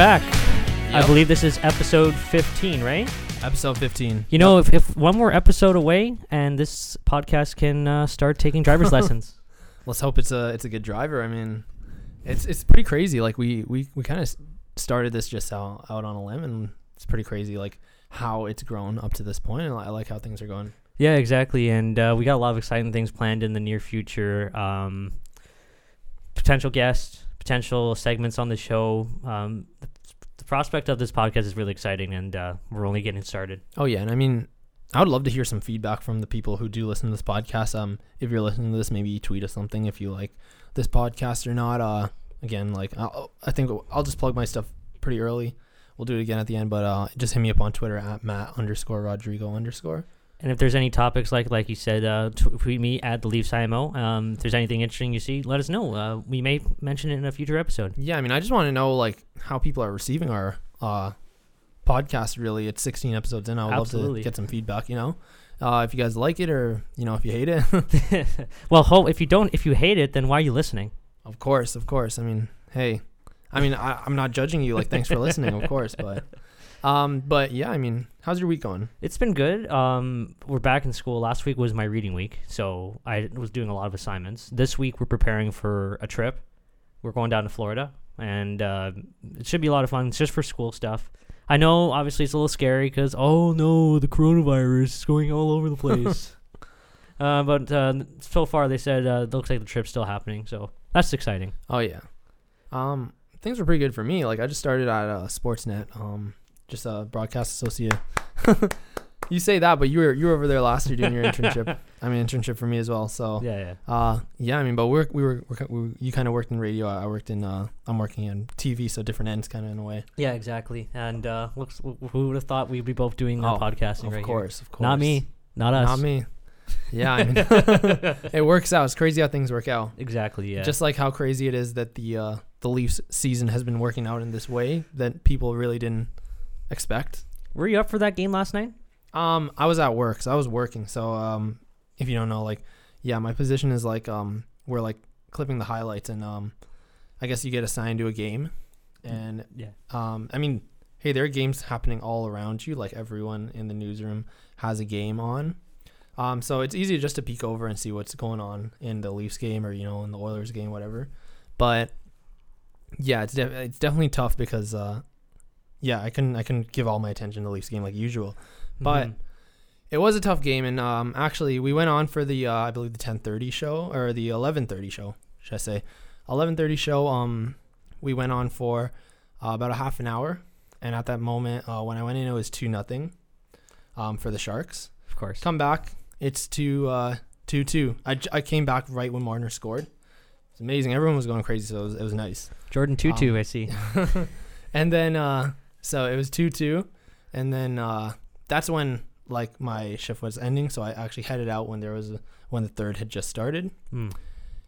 back. I believe this is episode 15, right? Episode 15. You know, if, if one more episode away and this podcast can uh, start taking driver's lessons. Let's hope it's a it's a good driver. I mean, it's it's pretty crazy. Like we we, we kind of started this just out, out on a limb, and it's pretty crazy. Like how it's grown up to this point. and I like how things are going. Yeah, exactly. And uh, we got a lot of exciting things planned in the near future. Um, potential guests, potential segments on the show. Um, prospect of this podcast is really exciting, and uh, we're only getting started. Oh yeah, and I mean, I would love to hear some feedback from the people who do listen to this podcast. Um, if you're listening to this, maybe tweet us something if you like this podcast or not. Uh, again, like I'll, I think I'll just plug my stuff pretty early. We'll do it again at the end, but uh, just hit me up on Twitter at Matt underscore Rodrigo underscore. And if there's any topics like like you said, uh, tw- tweet me at the Leafs IMO. Um, if there's anything interesting you see, let us know. Uh, we may mention it in a future episode. Yeah, I mean, I just want to know like how people are receiving our uh, podcast. Really, it's 16 episodes in. I would Absolutely. love to get some feedback. You know, uh, if you guys like it or you know if you hate it. well, ho- if you don't, if you hate it, then why are you listening? of course, of course. I mean, hey, I mean, I, I'm not judging you. Like, thanks for listening, of course, but. Um, but yeah, I mean, how's your week going? It's been good. Um, we're back in school. Last week was my reading week, so I was doing a lot of assignments. This week we're preparing for a trip. We're going down to Florida, and uh, it should be a lot of fun. It's just for school stuff. I know, obviously, it's a little scary because oh no, the coronavirus is going all over the place. uh, but uh, so far, they said uh, it looks like the trip's still happening, so that's exciting. Oh yeah, um, things were pretty good for me. Like I just started at uh, Sportsnet, um, just a broadcast associate. you say that, but you were you were over there last year doing your internship. I mean, internship for me as well. So Yeah, yeah. Uh, yeah, I mean, but we're, we were, we're, we you kind of worked in radio. I worked in, uh, I'm working in TV, so different ends kind of in a way. Yeah, exactly. And uh, looks, who would have thought we'd be both doing uh, Oh, podcasting Of right here? course, of course. Not me. Not us. Not me. Yeah, I mean, it works out. It's crazy how things work out. Exactly. Yeah. Just like how crazy it is that the, uh, the Leafs season has been working out in this way that people really didn't expect. Were you up for that game last night? Um, I was at work, so I was working. So, um, if you don't know, like, yeah, my position is like, um, we're like clipping the highlights, and um, I guess you get assigned to a game, and Yeah. um, I mean, hey, there are games happening all around you. Like everyone in the newsroom has a game on. Um, so it's easy just to peek over and see what's going on in the Leafs game or you know in the Oilers game, whatever. But yeah, it's def- it's definitely tough because uh, yeah, I can I can give all my attention to the Leafs game like usual. But Mhm. it was a tough game, and um, actually we went on for the uh, I believe the ten thirty show or the eleven thirty show, should I say? Eleven thirty show. Um, we went on for uh, about a half an hour, and at that moment, uh, when I went in, it was two nothing, um, for the Sharks. of course. Come back, it's two uh two two. I, I came back right when Marner scored. It's amazing. Everyone was going crazy, so it was, it was nice. Jordan Tutu, Um, I see. and then uh so it was 2-2 and then uh that's when like my shift was ending. So i actually headed out when there was a, when the third had just started. Hmm.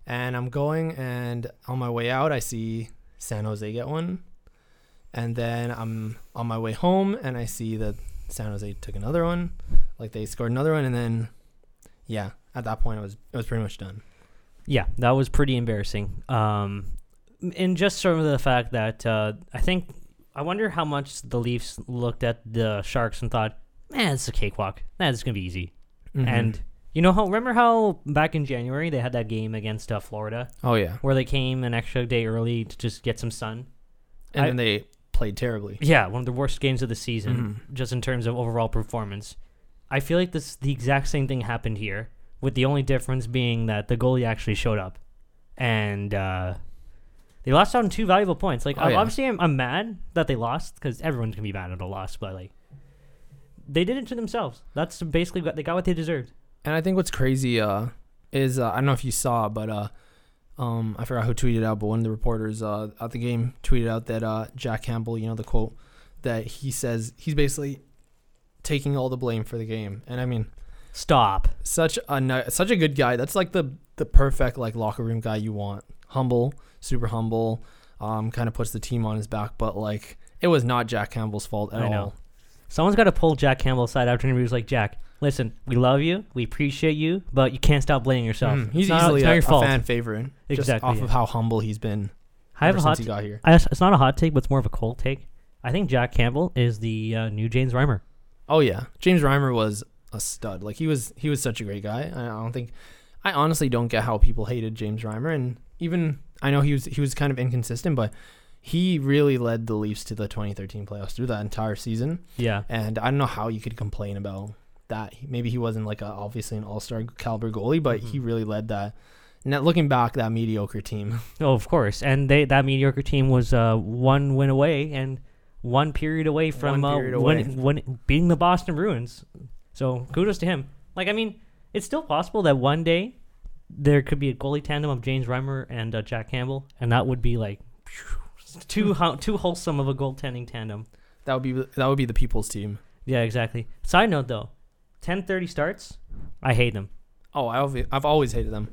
and i'm going and on my way out i see san jose get one. And then i'm on my way home and i see that san jose took another one. Like they scored another one and then yeah at that point it was it was pretty much done. Yeah, that was pretty embarrassing. Um, and just sort of the fact that uh, I think I wonder how much the Leafs looked at the Sharks and thought, "Man, it's a cakewalk. Man, it's gonna be easy." Mhm. And you know how remember how back in January they had that game against uh, Florida oh yeah where they came an extra day early to just get some sun. and I- then they played terribly Yeah, one of the worst games of the season, Mhm. just in terms of overall performance. I feel like this the exact same thing happened here, with the only difference being that the goalie actually showed up, and uh, they lost out on two valuable points. Like Oh, yeah. obviously, I'm, I'm mad that they lost because everyone's gonna be mad at a loss, but like they did it to themselves. That's basically what they got what they deserved. And I think what's crazy uh, is uh, I don't know if you saw, but uh, um, I forgot who tweeted out, but one of the reporters uh, at the game tweeted out that uh, Jack Campbell, you know, the quote that he says he's basically taking all the blame for the game. And I mean, Stop. such a such a good guy. That's like the the perfect like locker room guy you want. Humble, super humble. Um, kind of puts the team on his back, but like it was not Jack Campbell's fault at I know. all. Someone's got to pull Jack Campbell aside after interviews like Jack. Listen, we love you, we appreciate you, but you can't stop blaming yourself. Mm, he's It's not- easily not a, your a fault. fan favorite, just Exactly, off yeah. of how humble he's been. I have a hot. since he got here. I, it's not a hot take, but it's more of a cold take. I think Jack Campbell is the uh, new James Reimer. Oh yeah, James Reimer was a stud. Like he was he was such a great guy. I don't think I honestly don't get how people hated James Reimer and even I know he was he was kind of inconsistent, but he really led the Leafs to the 2013 playoffs through that entire season. Yeah. And I don't know how you could complain about that. Maybe he wasn't like a, obviously an all-star caliber goalie, but he Mhm. really led that. Now looking back, that mediocre team. Oh, of course. And they that mediocre team was uh, one win away and one period away from One uh, period win- win- beating the Boston Bruins. So kudos to him. Like, I mean, it's still possible that one day there could be a goalie tandem of James Reimer and uh, Jack Campbell, and that would be like too ho- too wholesome of a goaltending tandem. That would be that would be the people's team. Yeah, exactly. Side note though, ten thirty starts. I hate them. Oh, I always, I've always hated them.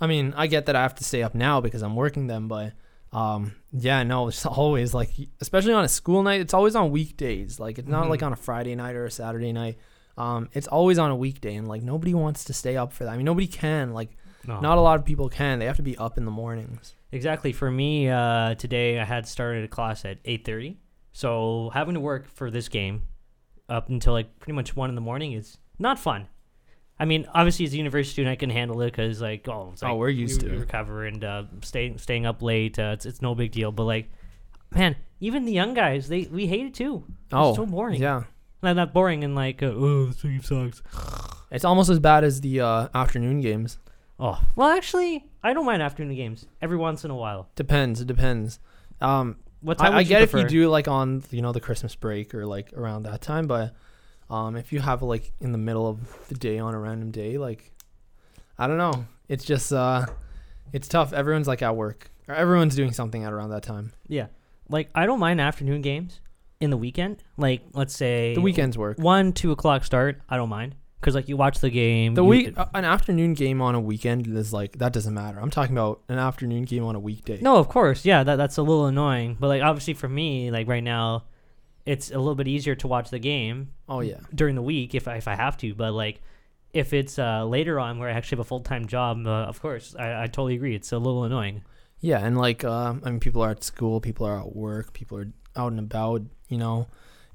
I mean, I get that I have to stay up now because I'm working them, but um, yeah, no, it's always like, especially on a school night, it's always on weekdays. Like, it's not Mhm. like on a Friday night or a Saturday night. Um, it's always on a weekday, and like nobody wants to stay up for that. I mean, nobody can. Like, No. not a lot of people can. They have to be up in the mornings. Exactly. For me, uh, today I had started a class at eight thirty, so having to work for this game up until like pretty much one in the morning is not fun. I mean, obviously as a university student, I can handle it because like, oh, it's Oh, we're used we, to we recover and uh, staying staying up late. Uh, it's it's no big deal. But like, man, even the young guys, they we hate it too. It's Oh, so boring. Yeah, not, not boring and like, uh, oh, the team sucks. it's almost as bad as the uh, afternoon games. Oh, well, actually, I don't mind afternoon games every once in a while. Depends. It depends. Um, What time I, I get if you do like on you know the Christmas break or like around that time, but um, if you have like in the middle of the day on a random day, like I don't know, it's just uh, it's tough. Everyone's like at work or everyone's doing something at around that time. Yeah. Like I don't mind afternoon games in the weekend. Like let's say The weekends work. one, two o'clock start. I don't mind because like you watch the game. The you- week uh, an afternoon game on a weekend is like that doesn't matter. I'm talking about an afternoon game on a weekday. No, of course, yeah, that that's a little annoying. But like obviously for me, like right now, it's a little bit easier to watch the game Oh yeah. during the week if I, if I have to. But like if it's uh, later on where I actually have a full time job, uh, of course, I, I totally agree. It's a little annoying. Yeah, and like uh, I mean, people are at school, people are at work, people are out and about. You know,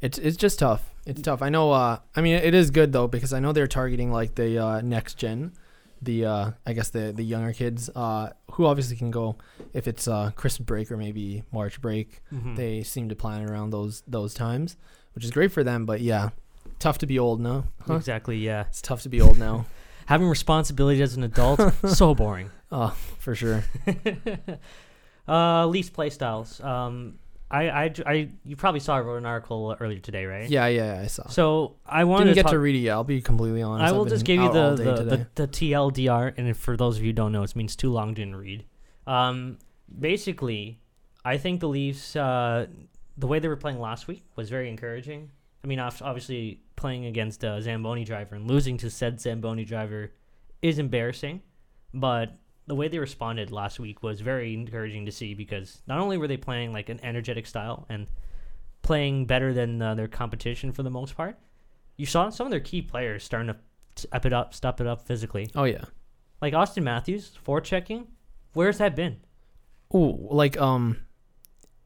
it's it's just tough. It's tough. I know. Uh, I mean, it is good though because I know they're targeting like the uh, next gen, the uh, I guess the the younger kids, uh, who obviously can go if it's uh, Christmas break or maybe March break. Mhm. They seem to plan around those those times, which is great for them. But yeah, tough to be old now. Huh? Exactly, yeah. It's tough to be old now. Having responsibility as an adult, so boring. Oh, for sure. uh, Leafs play styles. Um, I, I, I, you probably saw I wrote an article earlier today, right? Yeah, yeah, I saw. So I wanted Didn't to get talk, to read it yet. I'll be completely honest. I I've will just give you the the, the, the TLDR, and if- for those of you who don't know, it means too long didn't read. Um, basically, I think the Leafs, uh, the way they were playing last week was very encouraging. I mean, obviously playing against a Zamboni driver and losing to said Zamboni driver is embarrassing, but the way they responded last week was very encouraging to see because not only were they playing like an energetic style and playing better than uh, their competition for the most part, you saw some of their key players starting to step it up, step it up physically. oh yeah. Like Austin Matthews, forechecking, where's that been? Oh, like um,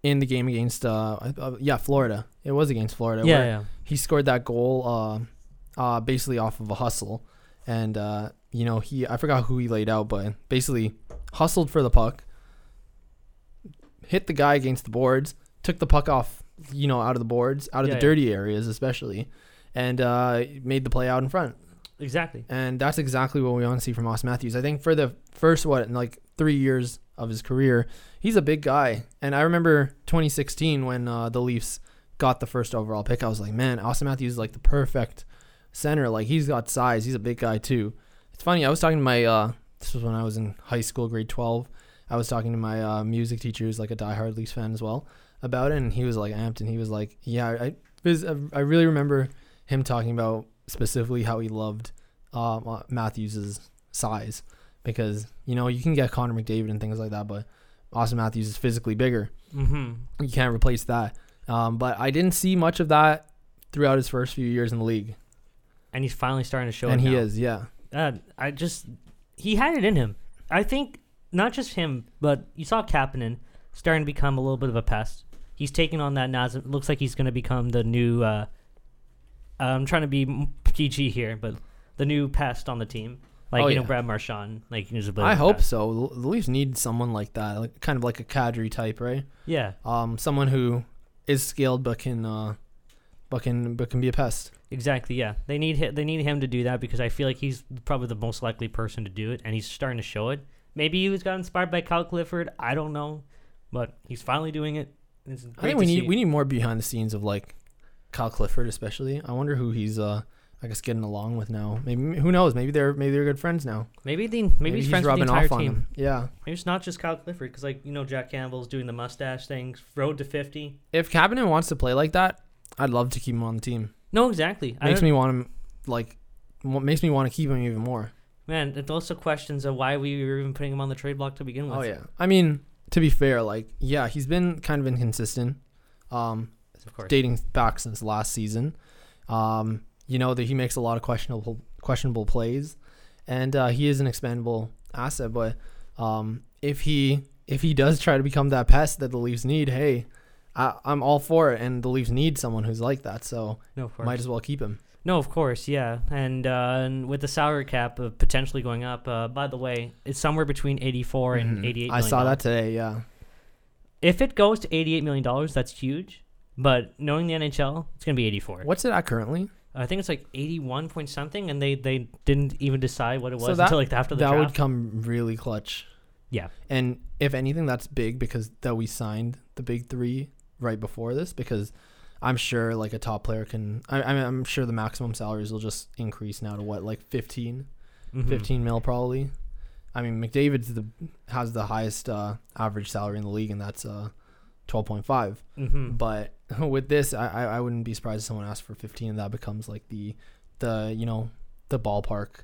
in the game against uh, uh, yeah, Florida. It was against Florida. yeah, where yeah. He scored that goal uh, uh, basically off of a hustle, and uh, you know he I forgot who he laid out, but basically hustled for the puck, hit the guy against the boards, took the puck off, you know, out of the boards, out of Yeah, the yeah. dirty areas especially, and uh, made the play out in front. Exactly. And that's exactly what we want to see from Austin Matthews. I think for the first what in like three years of his career, he's a big guy. And I remember 2016 when uh, the Leafs got the first overall pick. I was like, man, Austin Matthews is like the perfect center. Like he's got size. He's a big guy too. It's funny. I was talking to my. Uh, this was when I was in high school, grade 12. I was talking to my uh, music teacher, who's like a diehard Leafs fan as well, about it, and he was like amped, and he was like, yeah, I, because I really remember him talking about specifically how he loved uh, Matthews's size because you know you can get Connor McDavid and things like that, but Austin Matthews is physically bigger. Mm-hmm. You can't replace that. Um, but I didn't see much of that throughout his first few years in the league, And he's finally starting to show up. and he now. is, yeah, Uh, I just he had it in him. I think not just him, but you saw Kapanen starting to become a little bit of a pest. He's taking on that Naz. It looks like he's going to become the new. Uh, I'm trying to be PG here, but the new pest on the team, like Oh, you know yeah. Brad Marchand, like he's a. I hope so. The Leafs need someone like that, like kind of like a Kadri type, right? Yeah, Um, someone who is skilled but can, uh, but can but can be a pest. exactly. Yeah, they need hi- they need him to do that because I feel like he's probably the most likely person to do it, and he's starting to show it. Maybe he was got inspired by Kyle Clifford. I don't know, but he's finally doing it. It's I think we need we need more behind the scenes of like Kyle Clifford, especially. I wonder who he's uh I guess getting along with now. Maybe who knows? Maybe they're maybe they're good friends now. maybe the maybe, he's friends with the entire team. him. Yeah. Maybe it's not just Kyle Clifford because like you know Jack Campbell's doing the mustache thing, road to fifty. If Kapanen wants to play like that, I'd love to keep him on the team. No, exactly. Makes me want him like what makes me want to keep him even more. man. It also questions of why we were even putting him on the trade block to begin with. Oh yeah. I mean, to be fair, like yeah, he's been kind of inconsistent. Um, of course. dating back since last season. Um, you know that he makes a lot of questionable questionable plays, and uh, he is an expendable asset. But um, if he if he does try to become that pest that the Leafs need, hey, I, I'm all for it. And the Leafs need someone who's like that, so no, might as well keep him. No, of course, yeah, and uh, and with the salary cap uh, potentially going up. Uh, by the way, it's somewhere between eighty-four and Mhm. eighty-eight. I saw that today. Yeah, If it goes to eighty-eight million dollars, that's huge. But knowing the NHL, it's gonna be eighty-four. what's it at currently? I think it's like eighty-one point something, and they they didn't even decide what it So was that- until like after the that would come really clutch. Yeah. And if anything, that's big because that we signed the big three right before this because I'm sure like a top player can. I, I mean, I'm sure the maximum salaries will just increase now to what like 15, Mhm. 15 mil probably. I mean, McDavid's the has the highest uh, average salary in the league, and that's uh, 12.5. Mhm. But with this, I, I I wouldn't be surprised if someone asked for 15, and that becomes like the the you know the ballpark.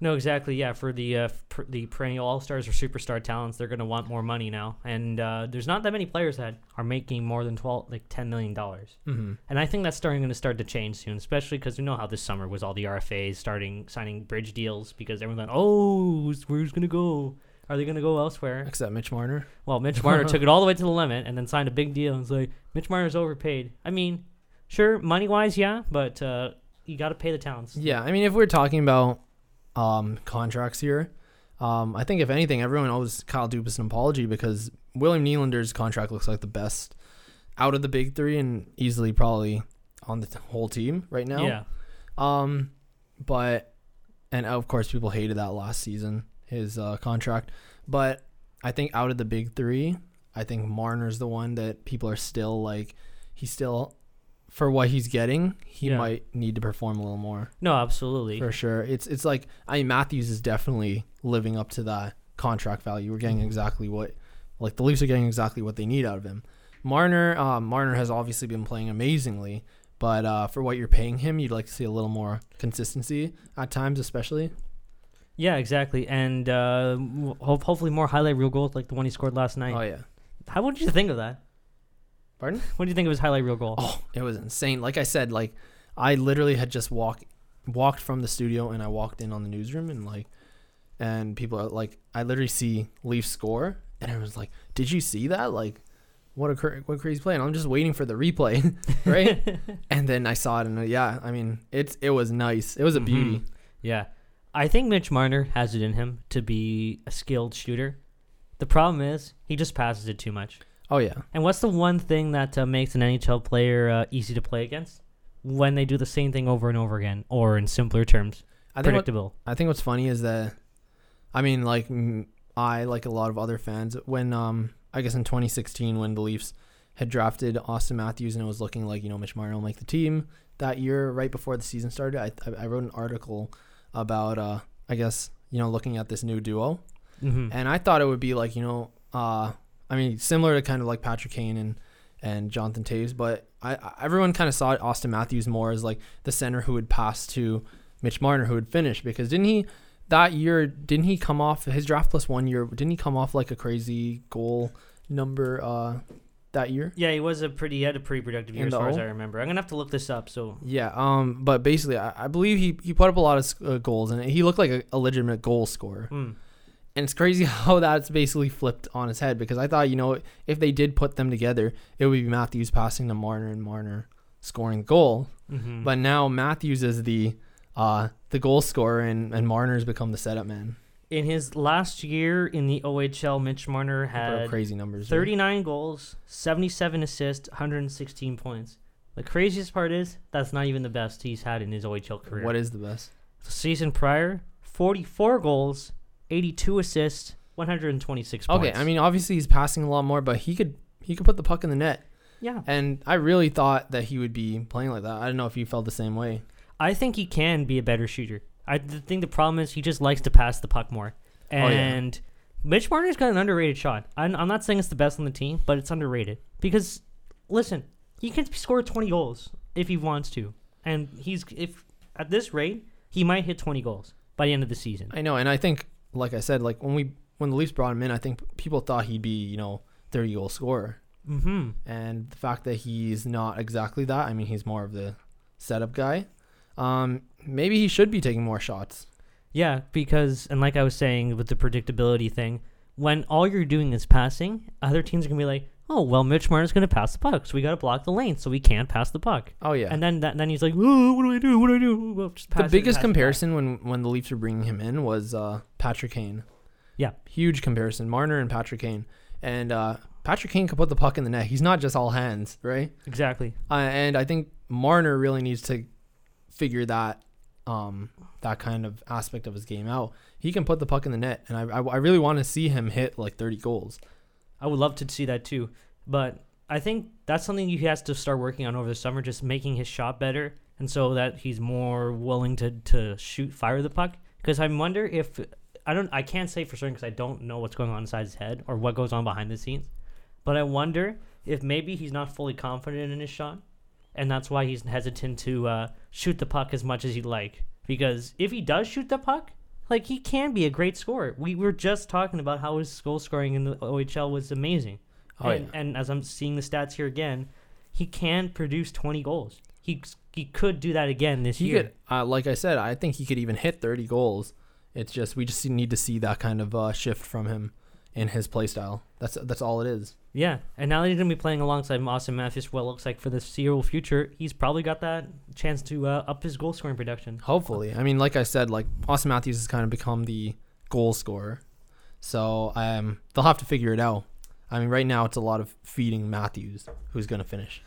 No, exactly. Yeah, for the uh, per- the perennial all stars or superstar talents, they're going to want more money now, and uh, there's not that many players that are making more than twelve, like ten million dollars. Mm-hmm. And I think that's starting going to start to change soon, especially because we know how this summer was all the RFAs starting signing bridge deals because everyone like, oh, who's, where's going to go? Are they going to go elsewhere? Except Mitch Marner. Well, Mitch Marner took it all the way to the limit and then signed a big deal. And it's like Mitch Marner's overpaid. I mean, sure, money wise, yeah, but uh, you got to pay the talents. Yeah, I mean, if we're talking about um, contracts here, um, I think if anything, everyone owes Kyle Dubas an apology because William Nylander's contract looks like the best out of the big three and easily probably on the t- whole team right now. Yeah. Um, but and of course, people hated that last season his uh, contract, but I think out of the big three, I think Marner's the one that people are still like he's still for what he's getting, he Yeah. might need to perform a little more No, absolutely. for sure. It's it's like I mean Matthews is definitely living up to that contract value. We're getting exactly what like the Leafs are getting exactly what they need out of him. Marner, um, Marner has obviously been playing amazingly, but uh, for what you're paying him, you'd like to see a little more consistency at times, especially. Yeah, exactly. And uh, ho- hopefully more highlight reel goals like the one he scored last night. Oh yeah. How would you think of that? Pardon? What do you think of his highlight reel goal? Oh, it was insane. Like I said, like I literally had just walked walked from the studio and I walked in on the newsroom and like and people are like I literally see Leafs score and everyone's like, "Did you see that?" Like what a cra- what a crazy play. And I'm just waiting for the replay, right? and then I saw it and uh, yeah, I mean, it's it was nice. It was a beauty. Mhm. Yeah. I think Mitch Marner has it in him to be a skilled shooter. The problem is he just passes it too much. Oh yeah. And what's the one thing that uh, makes an NHL player uh, easy to play against? When they do the same thing over and over again, or in simpler terms, I think what, predictable. I think what's funny is that, I mean, like I like a lot of other fans when um I guess in 2016 when the Leafs had drafted Austin Matthews and it was looking like you know Mitch Marner will make the team that year right before the season started. I I, I wrote an article about uh I guess you know looking at this new duo hmm and I thought it would be like you know uh I mean similar to kind of like Patrick Kane and and Jonathan Toews, but I, I everyone kind of saw Austin Matthews more as like the center who would pass to Mitch Marner who would finish because didn't he that year didn't he come off his draft plus one year didn't he come off like a crazy goal number uh that year Yeah, he was a pretty he had a pretty productive year as far as i remember. I'm gonna have to look this up. So yeah um but basically I, I believe he he put up a lot of uh, goals and he looked like a, a legitimate goal scorer mm. And it's crazy how that's basically flipped on his head because I thought, you know, if they did put them together, it would be Matthews passing to Marner and Marner scoring the goal. Mm-hmm. But now Matthews is the uh, the goal scorer and, and Marner's become the setup man. in his last year in the OHL, Mitch Marner had crazy numbers. right? 39 goals, 77 assists, 116 points. The craziest part is that's not even the best he's had in his OHL career. What is the best? the season prior? 44 goals, 82 assists, 126 points. Okay, I mean obviously he's passing a lot more, but he could he could put the puck in the net. yeah, And I really thought that he would be playing like that. I don't know if you felt the same way. I think he can be a better shooter. I think the problem is he just likes to pass the puck more. Oh, yeah. And Mitch Marner's got an underrated shot. I'm, I'm not saying it's the best on the team, but it's underrated. Because, listen, he can score 20 goals if he wants to. And he's, if at this rate, he might hit 20 goals by the end of the season. I know, and I think like I said, like when we when the Leafs brought him in, I think people thought he'd be, you know, 30 goal scorer. Mm-hmm. And the fact that he's not exactly that, I mean, he's more of the setup guy. Um, maybe he should be taking more shots. Yeah, because, and like I was saying with the predictability thing, when all you're doing is passing, other teams are going to be like, oh, well, Mitch Marner's going to pass the puck, so we got to block the lane, so we can't pass the puck. Oh yeah. And then that, then he's like, oh, what do I do? What do I do? Well, just pass the biggest comparison when when the Leafs were bringing him in was uh, Patrick Kane. Yeah. Huge comparison, Marner and Patrick Kane. And uh, Patrick Kane could put the puck in the net. He's not just all hands, right? Exactly. Uh, and I think Marner really needs to figure that um, that kind of aspect of his game out. He can put the puck in the net, and I, I, I really want to see him hit like 30 goals. I would love to see that too, but I think that's something he has to start working on over the summer, just making his shot better, and so that he's more willing to to shoot, fire the puck. Because I wonder if I don't, I can't say for certain because I don't know what's going on inside his head or what goes on behind the scenes, but I wonder if maybe he's not fully confident in his shot, and that's why he's hesitant to uh, shoot the puck as much as he'd like. Because if he does shoot the puck, like he can be a great scorer. We were just talking about how his goal scoring in the OHL was amazing. Oh, and, yeah. and as I'm seeing the stats here again, he can produce 20 goals. He he could do that again this He year. could, uh, like I said, I think he could even hit 30 goals. It's just we just need to see that kind of uh, shift from him in his play style. That's that's all it is. Yeah, and now that he's gonna be playing alongside Austin Matthews, what looks like for the foreseeable future, he's probably got that chance to uh, up his goal scoring production. Hopefully, I mean, like I said, like Austin Matthews has kind of become the goal scorer, so um, they'll have to figure it out. I mean, right now it's a lot of feeding Matthews, who's gonna finish.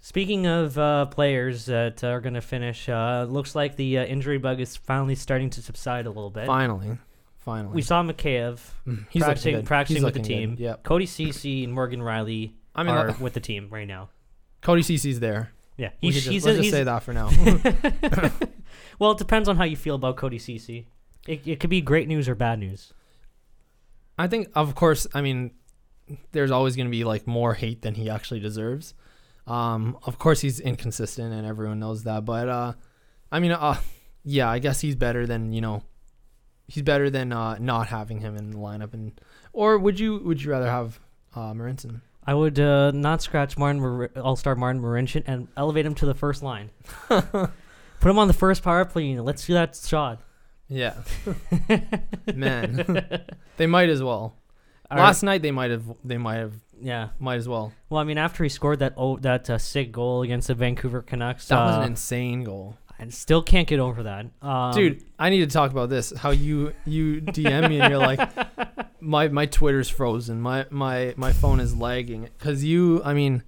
Speaking of uh, players that are gonna finish, uh, looks like the uh, injury bug is finally starting to subside a little bit. Finally, finally, We saw Mikheyev Mm, he's practicing, good. practicing He's with the looking team. good. Yep. Cody Cece and Morgan Rielly I mean, are like, with the team right now. Cody Cece's there. Yeah, We he's, could just, he's, let's a, just he's say that for now. well, it depends on how you feel about Cody Cece. It, it could be great news or bad news. I think, of course, I mean, there's always going to be like more hate than he actually deserves. Um, of course, he's inconsistent, and everyone knows that. But uh, I mean, uh, yeah, I guess he's better than you know, he's better than uh, not having him in the lineup. And or would you would you rather have uh, Marincin? I would uh, not scratch Martin Mar- All-Star Martin Marincin and elevate him to the first line. Put him on the first power play unit. Let's do that shot. Yeah, man, they might as well. All Last night they might have they might have yeah. might as well. Well, I mean, after he scored that oh, that uh, sick goal against the Vancouver Canucks, That was uh, an insane goal. I still can't get over that. Um, Dude, I need to talk about this. How you you DM me and you're like, my my Twitter's frozen. My my my phone is lagging because you. I mean,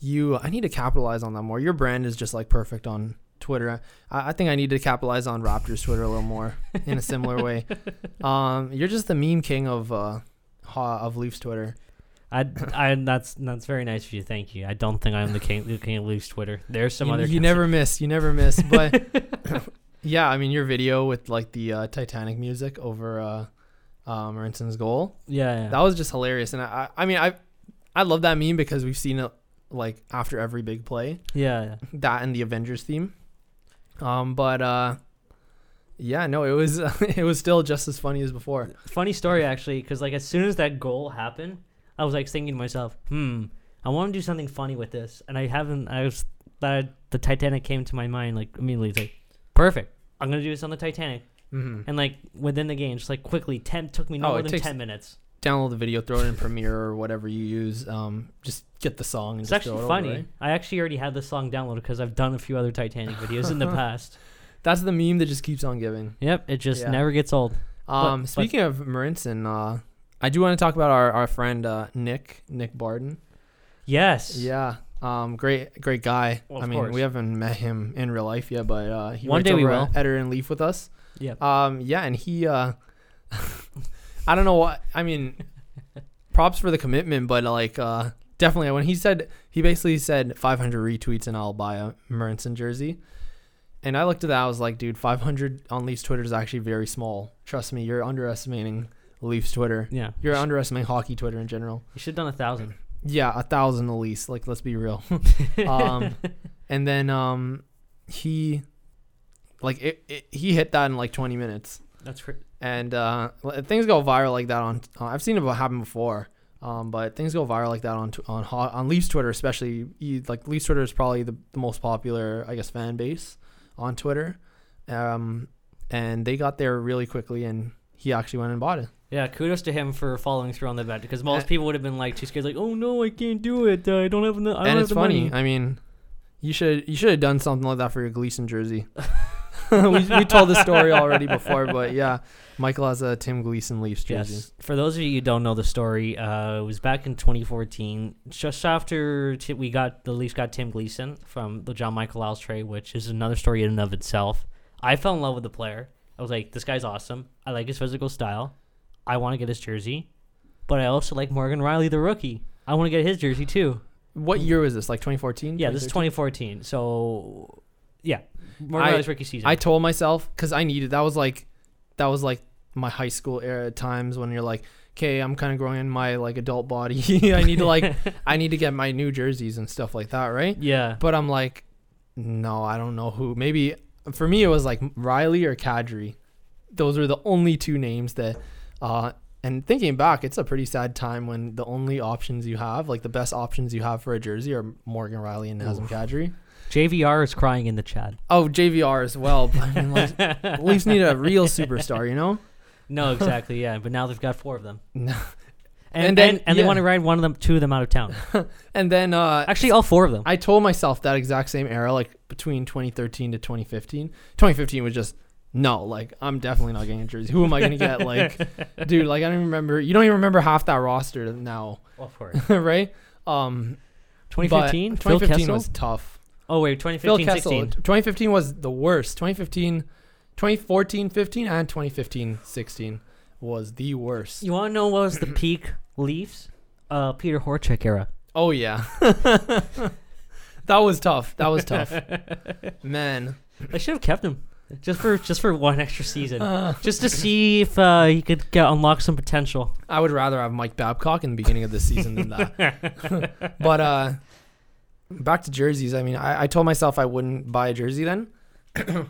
you. I need to capitalize on that more. Your brand is just like perfect on Twitter. I, I think I need to capitalize on Raptors Twitter a little more in a similar way. Um, you're just the meme king of uh of Leafs Twitter. I, I, that's that's very nice of you. Thank you. I don't think I'm the king, the king of Twitter. There's some you, other. you never miss. You never miss. But yeah, I mean your video with like the uh, Titanic music over uh, uh, Marincin's goal. Yeah, yeah. That was just hilarious, and I, I I mean, I, I love that meme because we've seen it like after every big play. yeah, yeah. That and the Avengers theme. Um, but uh, yeah, no, it was it was still just as funny as before. Funny story actually, because like as soon as that goal happened, I was like thinking to myself, hmm, I want to do something funny with this, and I haven't. I was that the Titanic came to my mind like immediately. It's like, perfect. I'm gonna do this on the Titanic. Mm-hmm. and like within the game, just like quickly, ten took me no Oh, more than ten minutes. Download the video, throw it in Premiere or whatever you use. Um, just get the song and It's actually it funny. Over, right? I actually already had the song downloaded because I've done a few other Titanic videos in the past. That's the meme that just keeps on giving. Yep, it just Yeah. never gets old. Um, but- speaking of Marincin, uh, I do want to talk about our, our friend uh, Nick Nick Barden. Yes. Yeah, um, great great guy. Well, I mean, course. we haven't met him in real life yet, but uh, he One day we will. Editor and Leaf with us. Yep. Um, yeah, and he, uh, I don't know what I mean. Props for the commitment, but like, uh, definitely when he said he basically said 500 retweets and I'll buy a Marincin jersey. And I looked at that, I was like, dude, 500 on Leafs Twitter is actually very small. Trust me, you're underestimating Leafs Twitter. Yeah. You're underestimating hockey Twitter in general. you should have done a thousand. Yeah, a thousand at least. Like, let's be real. um, and then um, he, like, it, it, he hit that in like 20 minutes That's cr- and uh, things go viral like that on. Uh, I've seen it happen before, um, but things go viral like that on on on Leafs Twitter, especially. You, like Leafs Twitter is probably the, the most popular, I guess, fan base on Twitter, um, and they got there really quickly, and he actually went and bought it. Yeah. Kudos to him for following through on the bet because most Uh, people would have been like too scared, like, oh no, I can't do it. Uh, I don't have. I don't and have it's funny. money. I mean, you should you should have done something like that for your Gleason jersey. we, we told the story already before, but yeah, Michael has a Tim Gleason Leafs jersey. Yes. For those of you who don't know the story, uh, it was back in 2014, just after t- we got the Leafs got Tim Gleason from the John Michael Liles trade, which is another story in and of itself. I fell in love with the player. I was like, this guy's awesome. I like his physical style. I want to get his jersey, but I also like Morgan Rielly, the rookie. I want to get his jersey too. What year was this? Like 2014? Yeah, this is 2014. So, yeah, Morgan I- Rielly's rookie season. I told myself because I needed that was like that was like my high school era times when you're like, okay, I'm kind of growing in my like adult body. I need to like I need to get my new jerseys and stuff like that, right? yeah, But I'm like, no, I don't know who. Maybe for me it was like Rielly or Kadri. Those are the only two names that. Uh and thinking back, it's a pretty sad time when the only options you have, like the best options you have for a jersey, are Morgan Rielly and Nazem. Kadri. JVR is crying in the chat. Oh, JVR as well. But I mean, like, Leafs need a real superstar, you know? No, exactly. Yeah, but now they've got four of them. No. And, And then- and, and they want to ride one of them, two of them out of town. And then uh, Actually, all four of them. I told myself that exact same era, like between 2013 to 2015. 2015 was just no, like I'm definitely not getting a jersey. Who am I gonna get? Like, dude, like I don't even remember. You don't even remember half that roster now, of course. right? Um, but 2015. Phil 2015 Kessel. was tough. oh wait, 2015. Phil 2015, Kessel. 16. 2015 was the worst. 2015, 2014, 15, and 2015, 16 was the worst. You want to know what was the peak Leafs? Uh, Peter Horachek era. Oh yeah. that was tough. That was tough. Man. I should have kept him just for just for one extra season, Uh, just to see if uh, he could get, unlock some potential. I would rather have Mike Babcock in the beginning of the season than that. but uh back to jerseys. I mean, I, I told myself I wouldn't buy a jersey then. and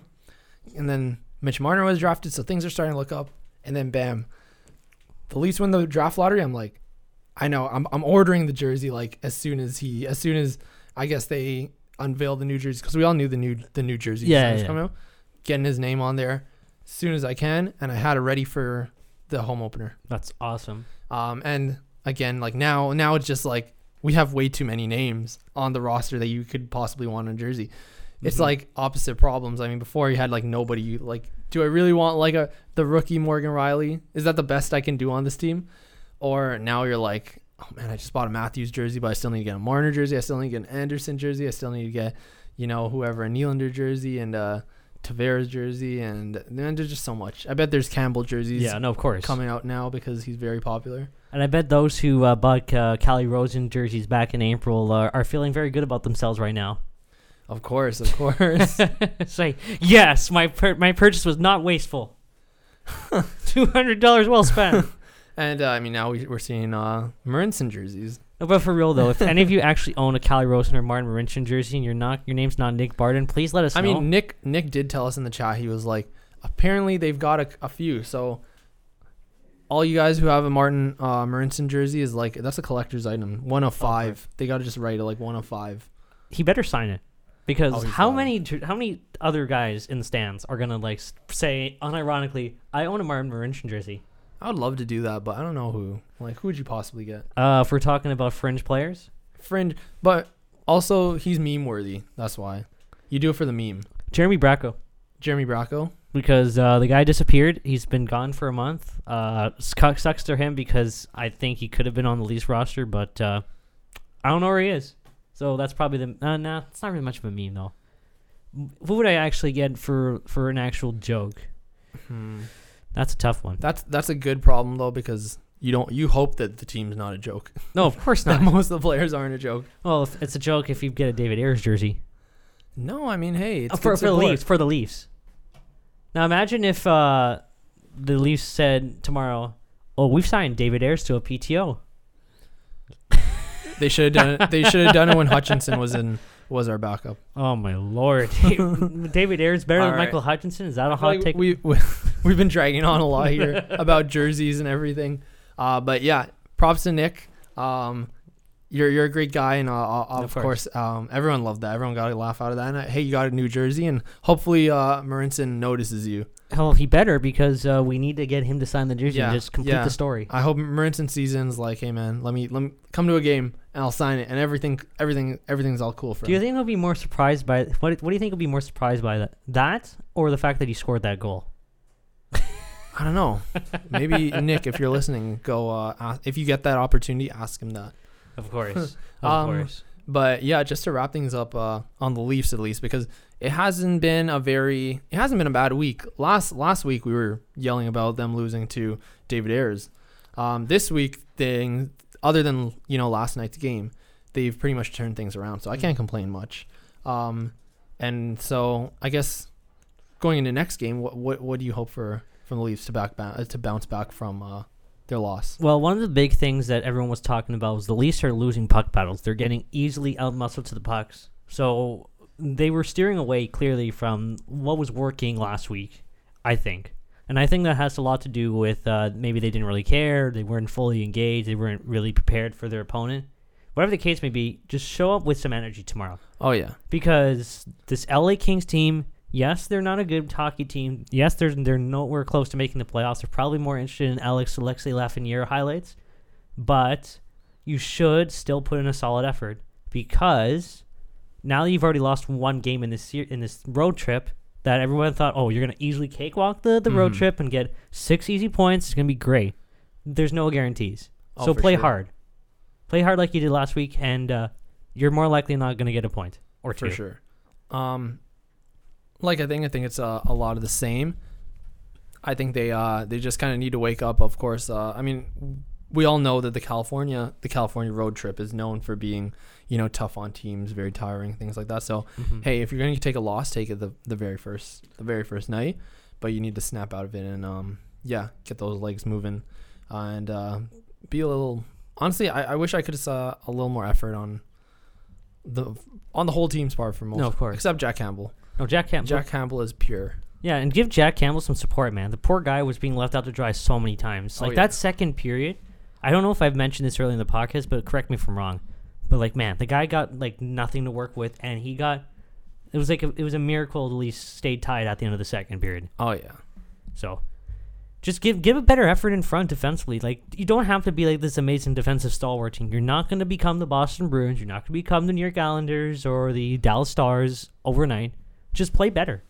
then Mitch Marner was drafted, so things are starting to look up. And then bam. The Leafs win the draft lottery. I'm like, I know, I'm I'm ordering the jersey like as soon as he as soon as I guess they unveil the new jerseys because we all knew the new the new jersey Yeah, yeah. coming out. Getting his name on there as soon as I can, and I had it ready for the home opener. That's awesome. Um, and again, like now, now it's just like we have way too many names on the roster that you could possibly want a jersey. It's Mhm. like opposite problems. I mean, before you had like nobody. You, like, do I really want like a the rookie Morgan Rielly? Is that the best I can do on this team? Or now you're like, oh man, I just bought a Matthews jersey, but I still need to get a Marner jersey. I still need to get an Andersen jersey. I still need to get, you know, whoever a Nylander jersey and uh Tavares jersey, and then there's just so much. I bet there's Campbell jerseys Yeah, no, of course. coming out now because he's very popular. And I bet those who uh, bought uh, Calle Rosen jerseys back in April uh, are feeling very good about themselves right now. Of course, of course. Say yes, my my purchase was not wasteful. Two hundred dollars well spent. and uh, I mean, now we, we're seeing uh, Marincin jerseys. No, but for real though, if any of you actually own a Calle Rosen or Martin Marincin jersey and you're not, your name's not Nick Barden, please let us know. I know. mean, Nick Nick did tell us in the chat. He was like, apparently they've got a, a few. So all you guys who have a Martin uh, Marincin jersey is like that's a collector's item. One of five. They got to just write it like one of five. he better sign it. Because Oh, he's how many jer- how many other guys in the stands are gonna like s- say unironically, I own a Martin Marincin jersey? I would love to do that, but I don't know who. Like, who would you possibly get? Uh, if we're talking about fringe players, Fringe, but also he's meme worthy. That's why you do it for the meme. Jeremy Bracco. Jeremy Bracco. because uh, the guy disappeared. He's been gone for a month. Uh, sucks sucks to him because I think he could have been on the Leafs roster, but uh, I don't know where he is. So that's probably the. Uh, nah, it's not really much of a meme though. Who would I actually get for for an actual joke? Hmm. That's a tough one. That's that's a good problem though because you don't you hope that the team's not a joke. No, of course that not. most of the players aren't a joke. well, if it's a joke if you get a David Ayres jersey No, I mean, hey, it's Uh, for good for the support. Leafs. For the Leafs. Now imagine if uh, the Leafs said tomorrow, "Oh, we've signed David Ayres to a PTO." They should have done it. They should have done it when Hutchinson was in was our backup. Oh my lord, David Ayres better All than right. Michael Hutchinson? Is that a hot like take? We, we we've been dragging on a lot here about jerseys and everything. Uh, but yeah, props to Nick. Um, you're you're a great guy, and uh, uh, of, Of course, um, everyone loved that. Everyone got a laugh out of that. And uh, hey, you got a new jersey, and hopefully, uh, Marincin notices you. Hell, he better because uh, we need to get him to sign the jersey Yeah, and just complete yeah. the story. I hope Marincin season's like, hey man, let me let me come to a game and I'll sign it, and everything everything everything's all cool for Do you think he'll be more surprised by what? What do you think he'll be more surprised by that? That or the fact that he scored that goal? I don't know. Maybe Nick, if you're listening, go uh, ask, if you get that opportunity, ask him that. Of course, of Um, course. But yeah, just to wrap things up uh, on the Leafs at least, because it hasn't been a very, it hasn't been a bad week. Last last week we were yelling about them losing to David Ayres. Um, this week, thing other than you know last night's game, they've pretty much turned things around. So I can't complain much. Um, and so I guess going into next game, what what what do you hope for from the Leafs to back ba- to bounce back from uh, their loss? Well, one of the big things that everyone was talking about was the Leafs are losing puck battles. They're getting easily outmuscled to the pucks. So they were steering away clearly from what was working last week, I think. And I think that has a lot to do with uh, maybe they didn't really care, they weren't fully engaged, they weren't really prepared for their opponent. Whatever the case may be, just show up with some energy tomorrow. Oh yeah, Because this LA Kings team, yes, they're not a good hockey team. Yes, they're they're nowhere close to making the playoffs. They're probably more interested in Alex Alexei Lafreniere highlights, but you should still put in a solid effort because now that you've already lost one game in this in this road trip that everyone thought, oh, you're gonna easily cakewalk the the road Mhm. trip and get six easy points. It's gonna be great. There's no guarantees, Oh, so play sure. hard. Play hard like you did last week, and uh, you're more likely not gonna get a point or two. for sure. Um, like I think I think it's uh, a lot of the same. I think they uh they just kind of need to wake up. Of course, uh, I mean we all know that the California the California road trip is known for being you know tough on teams, very tiring, things like that. So Mhm. hey, if you're going to take a loss, take it the, the very first the very first night, but you need to snap out of it and um yeah get those legs moving and uh, be a little. Honestly, I, I wish I could have saw a little more effort on the on the whole team's part for most. No, of course. except Jack Campbell. No, Jack Campbell. Jack Campbell is pure. Yeah, and give Jack Campbell some support, man. The poor guy was being left out to dry so many times. Oh, Like yeah. that second period, I don't know if I've mentioned this earlier in the podcast, but correct me if I'm wrong. But like, man, the guy got like nothing to work with, and he got. It was like a, it was a miracle at least stayed tied at the end of the second period. Oh yeah. So, just give give a better effort in front defensively. Like you don't have to be like this amazing defensive stalwart team. You're not going to become the Boston Bruins. You're not going to become the New York Islanders or the Dallas Stars overnight. Just play better.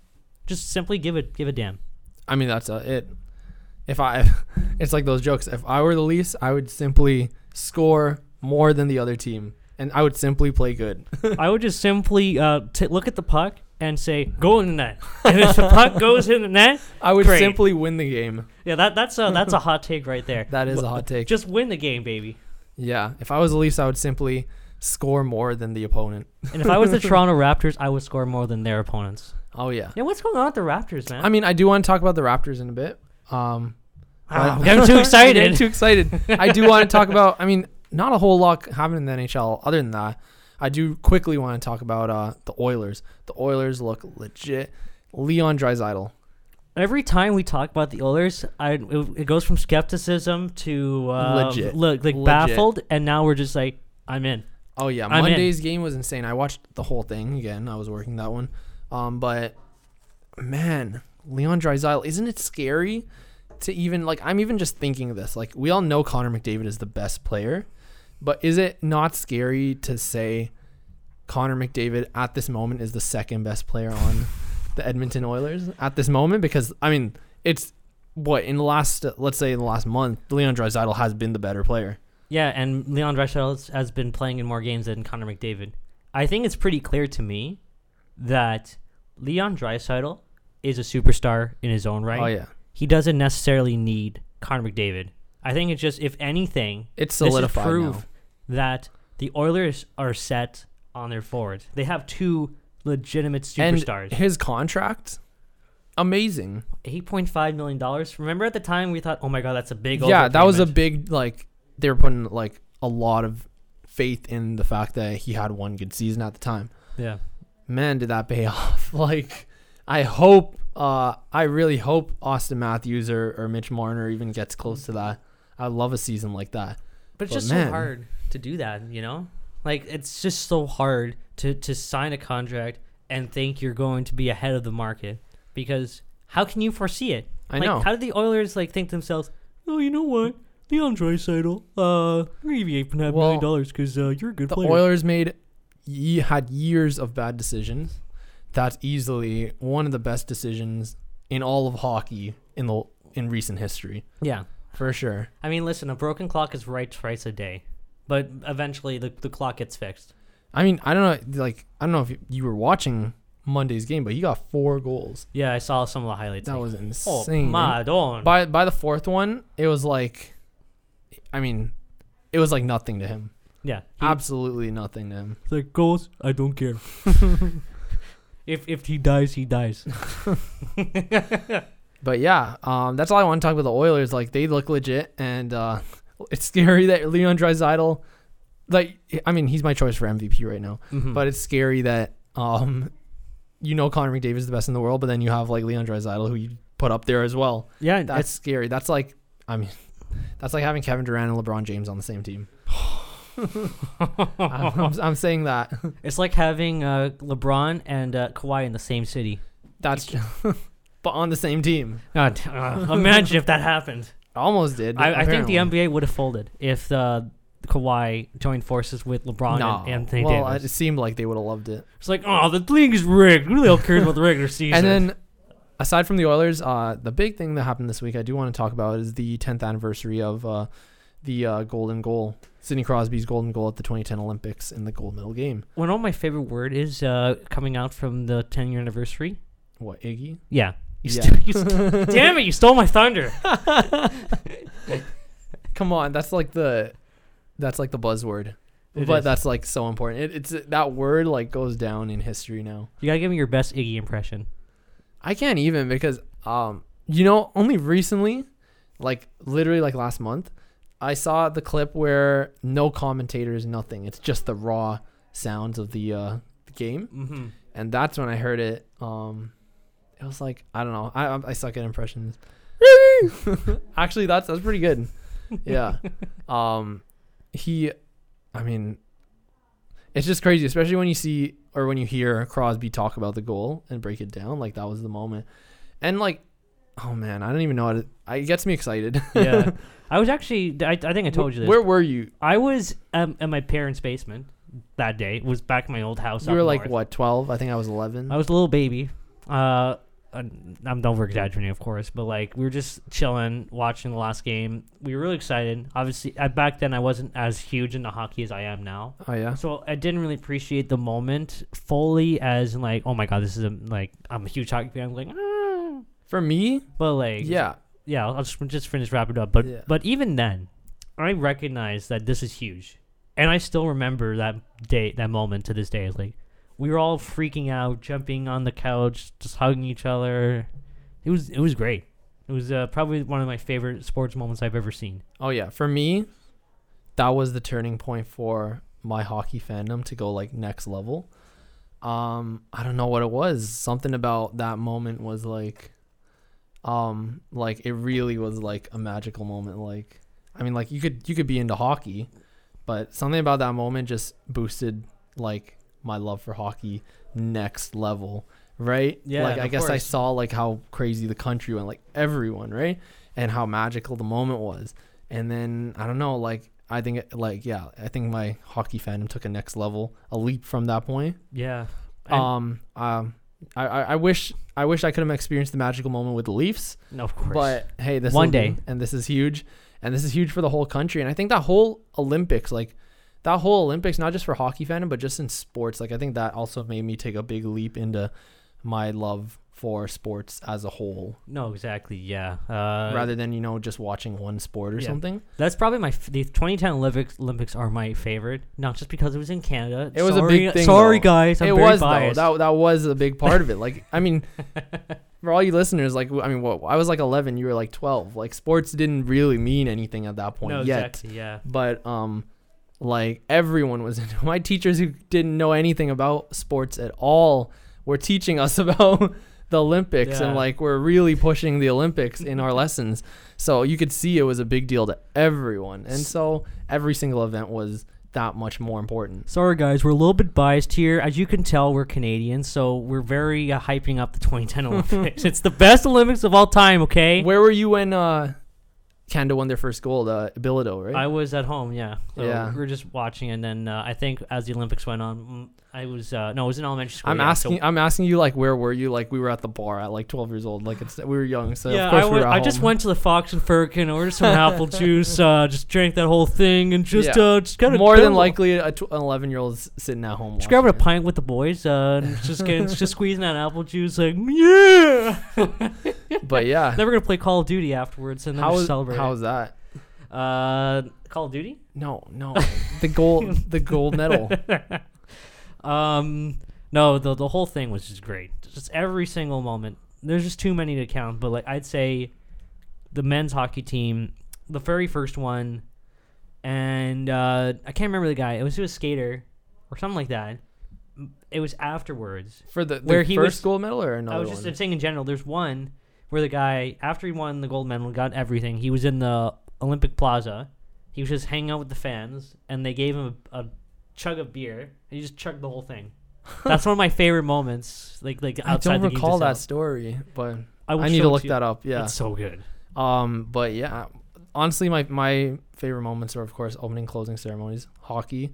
Just simply give it give a damn. I mean that's uh, it. If I, it's like those jokes. If I were the Leafs, I would simply score more than the other team, and I would simply play good. I would just simply uh, t- look at the puck and say, "Go in the net." And if the puck goes in the net, I would Great. simply win the game. yeah, that that's a that's a hot take right there. That is a hot take. Just win the game, baby. Yeah. If I was the Leafs, I would simply score more than the opponent. And if I was the Toronto Raptors, I would score more than their opponents. Oh yeah. Yeah, what's going on with the Raptors, man? I mean, I do want to talk about the Raptors in a bit. Um, Ah, but- I'm getting too excited. I'm getting too excited. I do want to talk about. I mean, not a whole lot happened in the NHL. Other than that, I do quickly want to talk about uh, the Oilers. The Oilers look legit. Leon Draisaitl. Every time we talk about the Oilers, I it, it goes from skepticism to uh, Legit. look like Legit. baffled, and now we're just like, I'm in. Oh yeah, I'm in. Monday's game was insane. I watched the whole thing again. I was working that one. Um, but man, Leon Draisaitl, isn't it scary to even like? I'm even just thinking of this. Like we all know Connor McDavid is the best player, but is it not scary to say Connor McDavid at this moment is the second best player on the Edmonton Oilers at this moment? Because I mean, it's what in the last let's say in the last month, Leon Draisaitl has been the better player. Yeah, and Leon Draisaitl has been playing in more games than Connor McDavid. I think it's pretty clear to me that Leon Draisaitl is a superstar in his own right. Oh yeah, He doesn't necessarily need Connor McDavid. I think it's just, if anything, it's solidified proof now. that the Oilers are set on their forwards. They have two legitimate superstars. And his contract, amazing. Eight point five million dollars. Remember at the time we thought, oh my god, that's a big. yeah, that was a big like they were putting like a lot of faith in the fact that he had one good season at the time. yeah. Man, did that pay off? like, I hope, uh, I really hope Auston Matthews or, or Mitch Marner even gets close to that. I love a season like that. But it's But just man. so hard to do that, you know? Like it's just so hard to to sign a contract and think you're going to be ahead of the market because how can you foresee it? I like, know. How did the Oilers like think themselves, "Oh, you know what? Leon Draisaitl, uh, we're gonna give you eight and a half million Well, dollars because uh, you're a good player. the player." Oilers made ye- had years of bad decisions. That's easily one of the best decisions in all of hockey in the in recent history, yeah, for sure. I mean, listen, a broken clock is right twice a day, but eventually the the clock gets fixed. I mean, I don't know, like I don't know if you- you were watching Monday's game, but he got four goals. Yeah, I saw some of the highlights. That like, was oh, insane. madon. By by the fourth one, it was like, I mean, it was like nothing to him. yeah, he- Absolutely nothing to him. It's like goals, I don't care. if if he dies, he dies. But yeah, um, that's all I want to talk about the Oilers. Like they look legit, and uh, it's scary that Leon Draisaitl, like I mean, he's my choice for MVP right now. Mhm. But it's scary that um, you know Connor McDavid is the best in the world, but then you have like Leon Draisaitl who you put up there as well. yeah, That's scary. That's like, I mean, that's like having Kevin Durant and LeBron James on the same team. I'm, I'm, I'm saying that. it's like having uh, LeBron and uh, Kawhi in the same city. That's, but on the same team. God, uh, imagine if that happened. Almost did. I, I think the. NBA would have folded if uh, Kawhi joined forces with LeBron No. and Anthony well, Davis. it seemed like they would have loved it. it's like, oh, the league is rigged. Who the hell cares about the regular season? And then, aside from the Oilers, uh, the big thing that happened this week I do want to talk about is the 10th anniversary of uh, the uh, golden goal, Sidney Crosby's golden goal at the 2010 Olympics in the gold medal game. when all my favorite word is uh, coming out from the 10 year anniversary. What Iggy? Yeah. You Yeah. st- you st- damn it, you stole my thunder. Come on, that's like the, that's like the buzzword. It but is. that's like so important. It, it's that word like goes down in history now. You gotta give me your best Iggy impression. I can't even because um you know only recently, like literally like last month, I saw the clip where no commentators, nothing. It's just the raw sounds of the uh the game, Mm-hmm. and that's when I heard it. Um, it was like I don't know. I I, suck at impressions. Actually, that's that's pretty good. Yeah. um, he, I mean, it's just crazy, especially when you see or when you hear Crosby talk about the goal and break it down. Like that was the moment, and like, oh man, I don't even know how to. It gets me excited. Yeah. I was actually, I, I think I told you this. Where were you? I was um, at my parents' basement that day. It was back in my old house. You were like north. what, twelve? I think I was eleven. I was a little baby. Uh, I'm over exaggerating, of course, but like we were just chilling, watching the last game. We were really excited. Obviously, uh, back then I wasn't as huge into hockey as I am now, oh yeah. so I didn't really appreciate the moment fully. As in, like, oh my god, this is a like I'm a huge hockey fan. I'm like, ah. For me, but like, yeah. yeah. I'll just just finish wrap it up. But Yeah. but even then, I recognize that this is huge, and I still remember that day, that moment to this day. It's like we were all freaking out, jumping on the couch, just hugging each other. It was it was great. It was uh, probably one of my favorite sports moments I've ever seen. Oh yeah, for me, that was the turning point for my hockey fandom to go like next level. Um, I don't know what it was. Something about that moment was like, um, like it really was like a magical moment. Like, I mean, like you could you could be into hockey, but something about that moment just boosted like my love for hockey next level, right? Yeah, Like I guess I saw like how crazy the country went, like everyone, right? And how magical the moment was. And then I don't know, like I think it- like yeah, I think my hockey fandom took a next level, a leap from that point. Yeah. And- Um, um, I, I, I wish I wish I could have experienced the magical moment with the Leafs, no, of course. but hey, this One day. and this is huge, and this is huge for the whole country. And I think that whole Olympics, like that whole Olympics, not just for hockey fandom, but just in sports, like I think that also made me take a big leap into my love for sports as a whole, no, exactly. Yeah. Uh, rather than you know just watching one sport or yeah. something. That's probably my f- the 2010 Olympics. Olympics are my favorite, not just because it was in Canada. It was a big thing, Sorry, though. guys. I'm it was biased. though that that was a big part of it. Like I mean, for all you listeners, like I mean, what I was like 11, you were like 12. Like sports didn't really mean anything at that point no, yet. exactly. Yeah. But um, like everyone was into my teachers who didn't know anything about sports at all were teaching us about the Olympics Yeah. and like we're really pushing the Olympics in our lessons. So you could see it was a big deal to everyone, and so every single event was that much more important. Sorry, guys. We're a little bit biased here. As you can tell, we're Canadians, so we're very uh, hyping up the 2010 Olympics. it's the best Olympics of all time. Okay. Where were you when uh, Canada won their first gold? Uh, Bilodeau, right? I was at home, yeah. So Yeah. We were just watching, and then uh, I think as the Olympics went on, mm, I was uh, no, I was in elementary school. I'm yeah, so- asking. I'm asking you, like, where were you? Like, we were at the bar at like 12 years old. Like, it's we were young, so yeah, of course I, we went- I just went to the Fox and Firkin, ordered some apple juice, uh, just drank that whole thing, and just Yeah. uh, just got More than likely, a tw- an 11 year old sitting at home. just grabbing a pint with the boys, uh, and just getting just squeezing that apple juice, like yeah. But yeah, then we're gonna play Call of Duty afterwards, and then how just was celebrate. how was that? uh, Call of Duty? No, no, the gold, the gold medal. Um, no, the the whole thing was just great. Just every single moment. There's just too many to count, but like I'd say, the men's hockey team, the very first one, and uh, I can't remember the guy. It was a skater, or something like that. It was afterwards. For the, the Where he first was- gold medal or another I was just one? Saying in general. There's one where the guy after he won the gold medal, got everything. He was in the Olympic Plaza. He was just hanging out with the fans, and they gave him a, a chug of beer, and he just chug the whole thing. That's one of my favorite moments. Like like I don't recall that story, but I, I need to look that up. Yeah. It's so good. Um, but yeah, honestly, my my favorite moments are of course opening, closing ceremonies, hockey,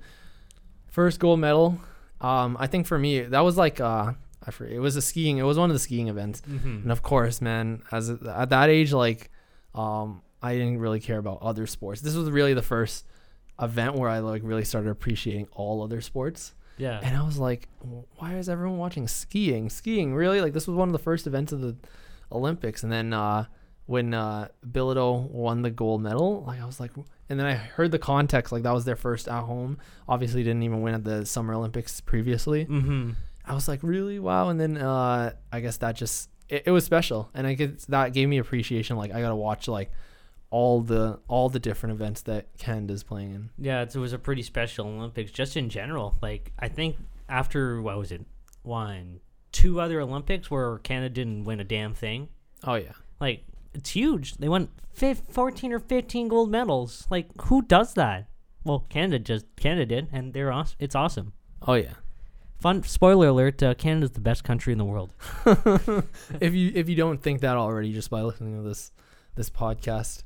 first gold medal. Um, I think for me that was like uh, I forget, it was a skiing. It was one of the skiing events, Mm-hmm. and of course, man, as at that age, like, um, I didn't really care about other sports. This was really the first event where I like really started appreciating all other sports. Yeah. And I was like, why is everyone watching skiing? Skiing, really? Like this was one of the first events of the Olympics. And then uh, when uh, Bilodeau won the gold medal, like I was like, and then I heard the context, like that was their first at home. Obviously, didn't even win at the Summer Olympics previously. mm-hmm. I was like, really? Wow. And then uh, I guess that just it, it was special, and I guess that gave me appreciation. Like I gotta watch like all the all the different events that Canada's playing in. Yeah, it's, it was a pretty special Olympics just in general. Like I think after what was it, one, two other Olympics where Canada didn't win a damn thing. Oh yeah. Like it's huge. They won fif- 14 or 15 gold medals. Like who does that? Well, Canada just Canada did, and they're awesome. It's awesome. Oh yeah. Fun spoiler alert: uh, Canada's the best country in the world. if you if you don't think that already just by listening to this this podcast,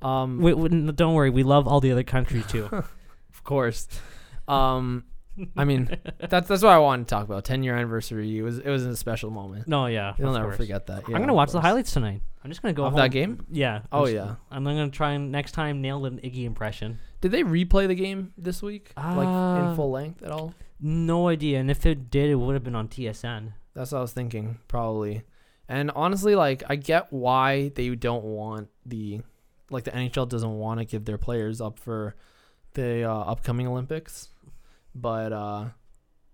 um, We, we, don't worry, we love all the other countries too. of course, um, I mean that's that's what I wanted to talk about. Ten year anniversary. It was it was a special moment. no, yeah, You'll of never course. forget that. Yeah, I'm gonna watch the highlights tonight. I'm just gonna go of home. that game. Yeah. I'm Oh just- yeah. I'm gonna try and next time nail an Iggy impression. Did they replay the game this week, like Uh, in full length at all? No idea, and if it did, it would have been on TSN. That's what I was thinking, probably. And honestly, like I get why they don't want the like the NHL doesn't want to give their players up for the uh, upcoming Olympics. But uh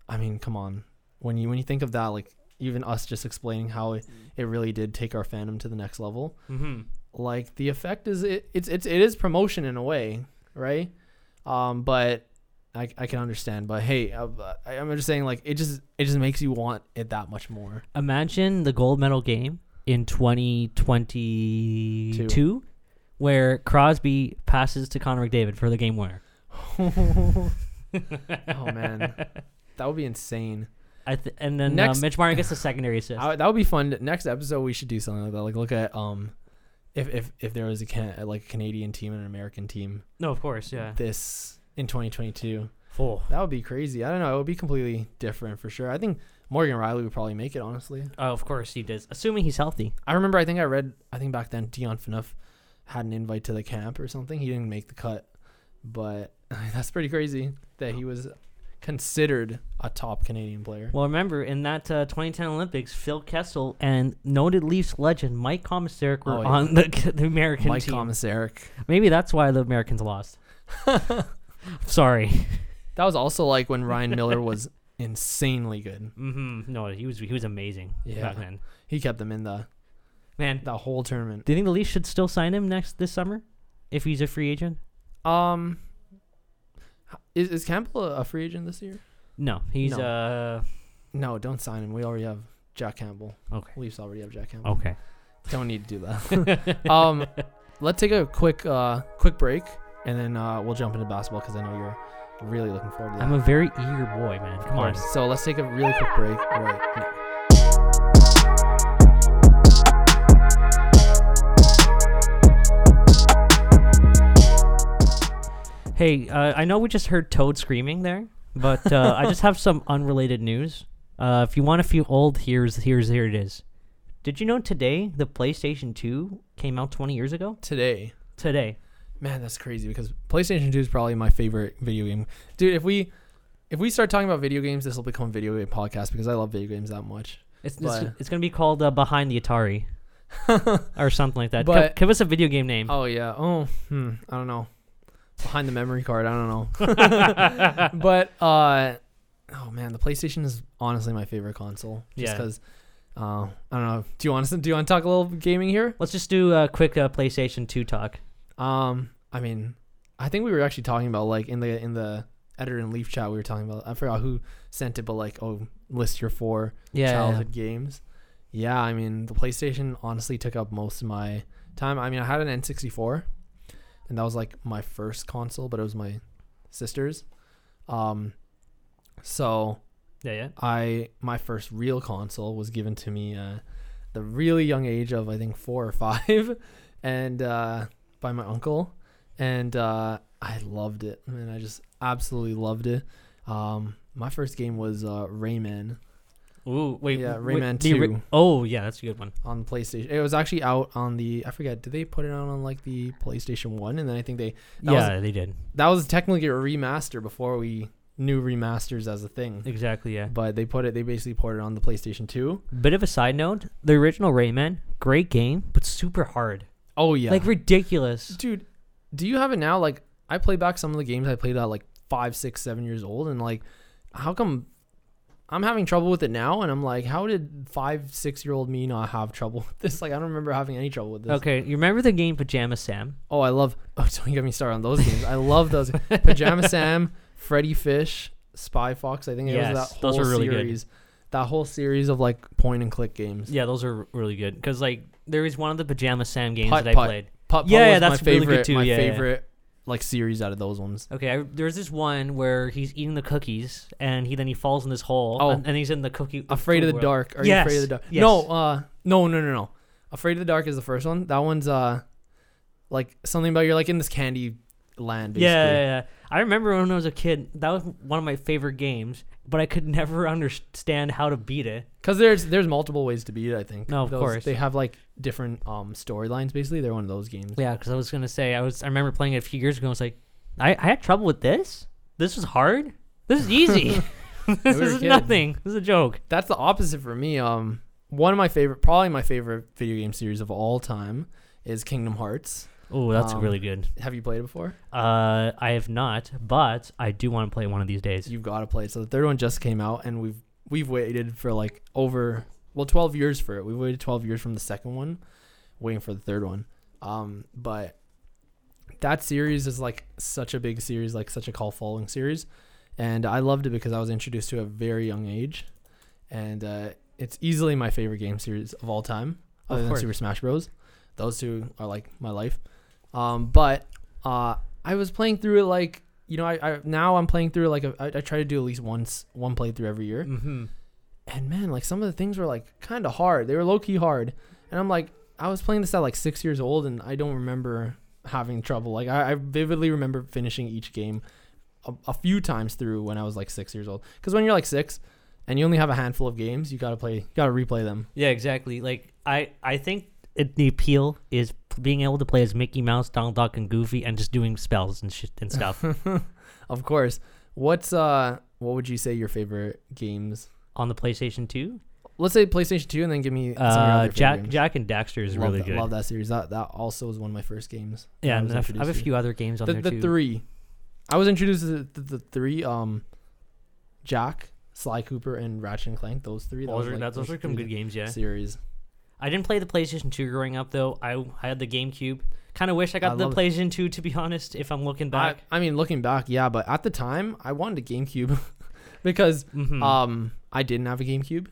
I mean, come on. When you when you think of that like even us just explaining how it, it really did take our fandom to the next level. Mm-hmm. Like the effect is it it's it's it is promotion in a way, right? Um but I, I can understand, but hey, uh, I, I'm just saying, like it just it just makes you want it that much more. Imagine the gold medal game in 2022, where Crosby passes to Connor McDavid for the game winner. oh man, that would be insane. I th- and then Next- uh, Mitch Marner gets the secondary assist. I, that would be fun. Next episode, we should do something like that. Like look at um, if if if there was a can like a Canadian team and an American team no, of course, yeah. this in 2022, Full. that would be crazy. I don't know. It would be completely different for sure. I think Morgan Rielly would probably make it. Honestly, Oh, of course he does. Assuming he's healthy. I remember. I think I read. I think back then Dion Phaneuf had an invite to the camp or something. He didn't make the cut, but that's pretty crazy that he was considered a top Canadian player. Well, remember in that uh, 2010 Olympics, Phil Kessel and noted Leafs legend Mike Komisarek were Oh, yeah. on the, the American Mike team. Komisarek. Maybe that's why the Americans lost. Sorry. That was also like when Ryan Miller was insanely good. hmm No, he was he was amazing Yeah. back then. He kept them in the Man, the whole tournament. do you think the Leafs should still sign him next this summer if he's a free agent? Um, is is Campbell a a free agent this year? No, he's No. uh No, don't sign him. We already have Jack Campbell. okay. Leafs already have Jack Campbell. Okay. Don't need to do that. um, let's take a quick uh quick break and then uh we'll jump into basketball because I know you're really looking forward to that. I'm a very eager boy, man. Come on. So let's take a really quick break right Hey, uh, I know we just heard Toad screaming there, but uh, I just have some unrelated news. Uh, if you want a few old, here's here's here it is. Did you know today the PlayStation 2 came out 20 years ago? Today, Today. man, that's crazy because PlayStation 2 is probably my favorite video game. Dude, if we if we start talking about video games, this will become a video game podcast because I love video games that much. It's it's, But- it's gonna be called uh, Behind the Atari or something like that. But- give us a video game name. Oh yeah. Oh, hmm, I don't know. Behind the memory card, I don't know. but uh, oh man, the PlayStation is honestly my favorite console. Just Yeah. because. Uh, I don't know. Do you want to do you want to talk a little gaming here? Let's just do a quick uh, PlayStation 2 talk. Um, I mean, I think we were actually talking about like in the in the editor and leaf chat we were talking about. I forgot who sent it, but like oh, list your four Yeah. childhood games. Yeah, I mean the PlayStation honestly took up most of my time. I mean I had an N64, and that was like my first console, but it was my sister's. Um, so Yeah, yeah. I my first real console was given to me uh, the really young age of I think four or five, and uh, by my uncle, and uh, I loved it. I mean, I just absolutely loved it. Um, my first game was uh, Rayman Ooh, wait. Yeah, wait, Rayman the ori- 2. oh, yeah, that's a good one. on PlayStation. It was actually out on the I forget. Did they put it out on like the PlayStation One? And then I think they That was- yeah, they did. that was technically a remaster before we knew remasters as a thing. Exactly, yeah. But they put it. They basically ported it on the PlayStation Two. Bit of a side note: the original Rayman, great game, but super hard, Oh yeah, like ridiculous. dude. Do you have it now? Like I play back some of the games I played at like five, six, seven years old, and like, how come I'm having trouble with it now? And I'm like, how did five, six year old me not have trouble with this? Like, I don't remember having any trouble with this. Okay, you remember the game Pajama Sam? Oh, I love. Oh, don't get me started on those games. I love those. Pajama Sam, Freddi Fish, Spy Fox. I think it Yes, was that those whole were really good. series. That whole series of like point and click games. Yeah, those are really good because like there is one of the Pajama Sam games Putt that I Putt. played. Putt Yeah, yeah, that's my really favorite. good too, My yeah, yeah. Like series out of those ones. Okay, I, there's this one where he's eating the cookies and he then he falls in this hole Oh. and, and he's in the cookie. Afraid of the world. dark. Are Yes, you afraid of the dark? yes. No, uh, no, no, no, no. Afraid of the dark is the first one. That one's uh, like something about you're like in this candy land. Basically. Yeah, yeah, yeah. I remember when I was a kid, that was one of my favorite games, but I could never understand how to beat it. Because there's there's multiple ways to beat it. I think. No, of Those- course. They have like different um storylines. Basically, they're one of those games. Yeah, because I was gonna say I was. I remember playing it a few years ago. I was like, I, I had trouble with this. This was hard. This is easy. this we is nothing. This is a joke. That's the opposite for me. Um, one of my favorite, probably my favorite video game series of all time is Kingdom Hearts. Oh, that's Um, really good. Have you played it before? Uh, I have not, but I do want to play one of these days. You've got to play it. So the third one just came out, and we've we've waited for like over well twelve years for it. We've waited twelve years from the second one, waiting for the third one. Um, but that series is like such a big series, like such a call following series, and I loved it because I was introduced to it at a very young age, and uh, it's easily my favorite game series of all time, Of other than course. Super Smash Bros. Those two are like my life. Um, but uh, I was playing through it like you know, I, I now I'm playing through like a, I, I try to do at least once one playthrough every year, Mm-hmm. and man, like some of the things were like kind of hard. They were low key hard, and I'm like, I was playing this at like six years old, and I don't remember having trouble. Like I, I vividly remember finishing each game a, a few times through when I was like six years old. Because when you're like six, and you only have a handful of games, you gotta play, you gotta replay them. Yeah, exactly. Like I, I think it, the appeal is being able to play as Mickey Mouse, Donald Duck, and Goofy, and just doing spells and shit and stuff of course. What's uh, what would you say your favorite games? on the PlayStation Two. Let's say PlayStation Two, and then give me some of your Uh, Jack, games. Jak and Daxter is love really that, good. Love that series. That that also was one of my first games. Yeah, I and I have I have a few other games on the, there the too. three. I was introduced to the, the, the three. Um, Jak, Sly Cooper, and Ratchet and Clank. Those three. that Those are like, that's- those those are some good games. Yeah, Series. I didn't play the PlayStation Two growing up though. I I had the GameCube. Kind of wish I got I the love- PlayStation Two to be honest. If I'm looking back, I mean, looking back, yeah, but at the time, I wanted a GameCube because Mhm. um I didn't have a GameCube,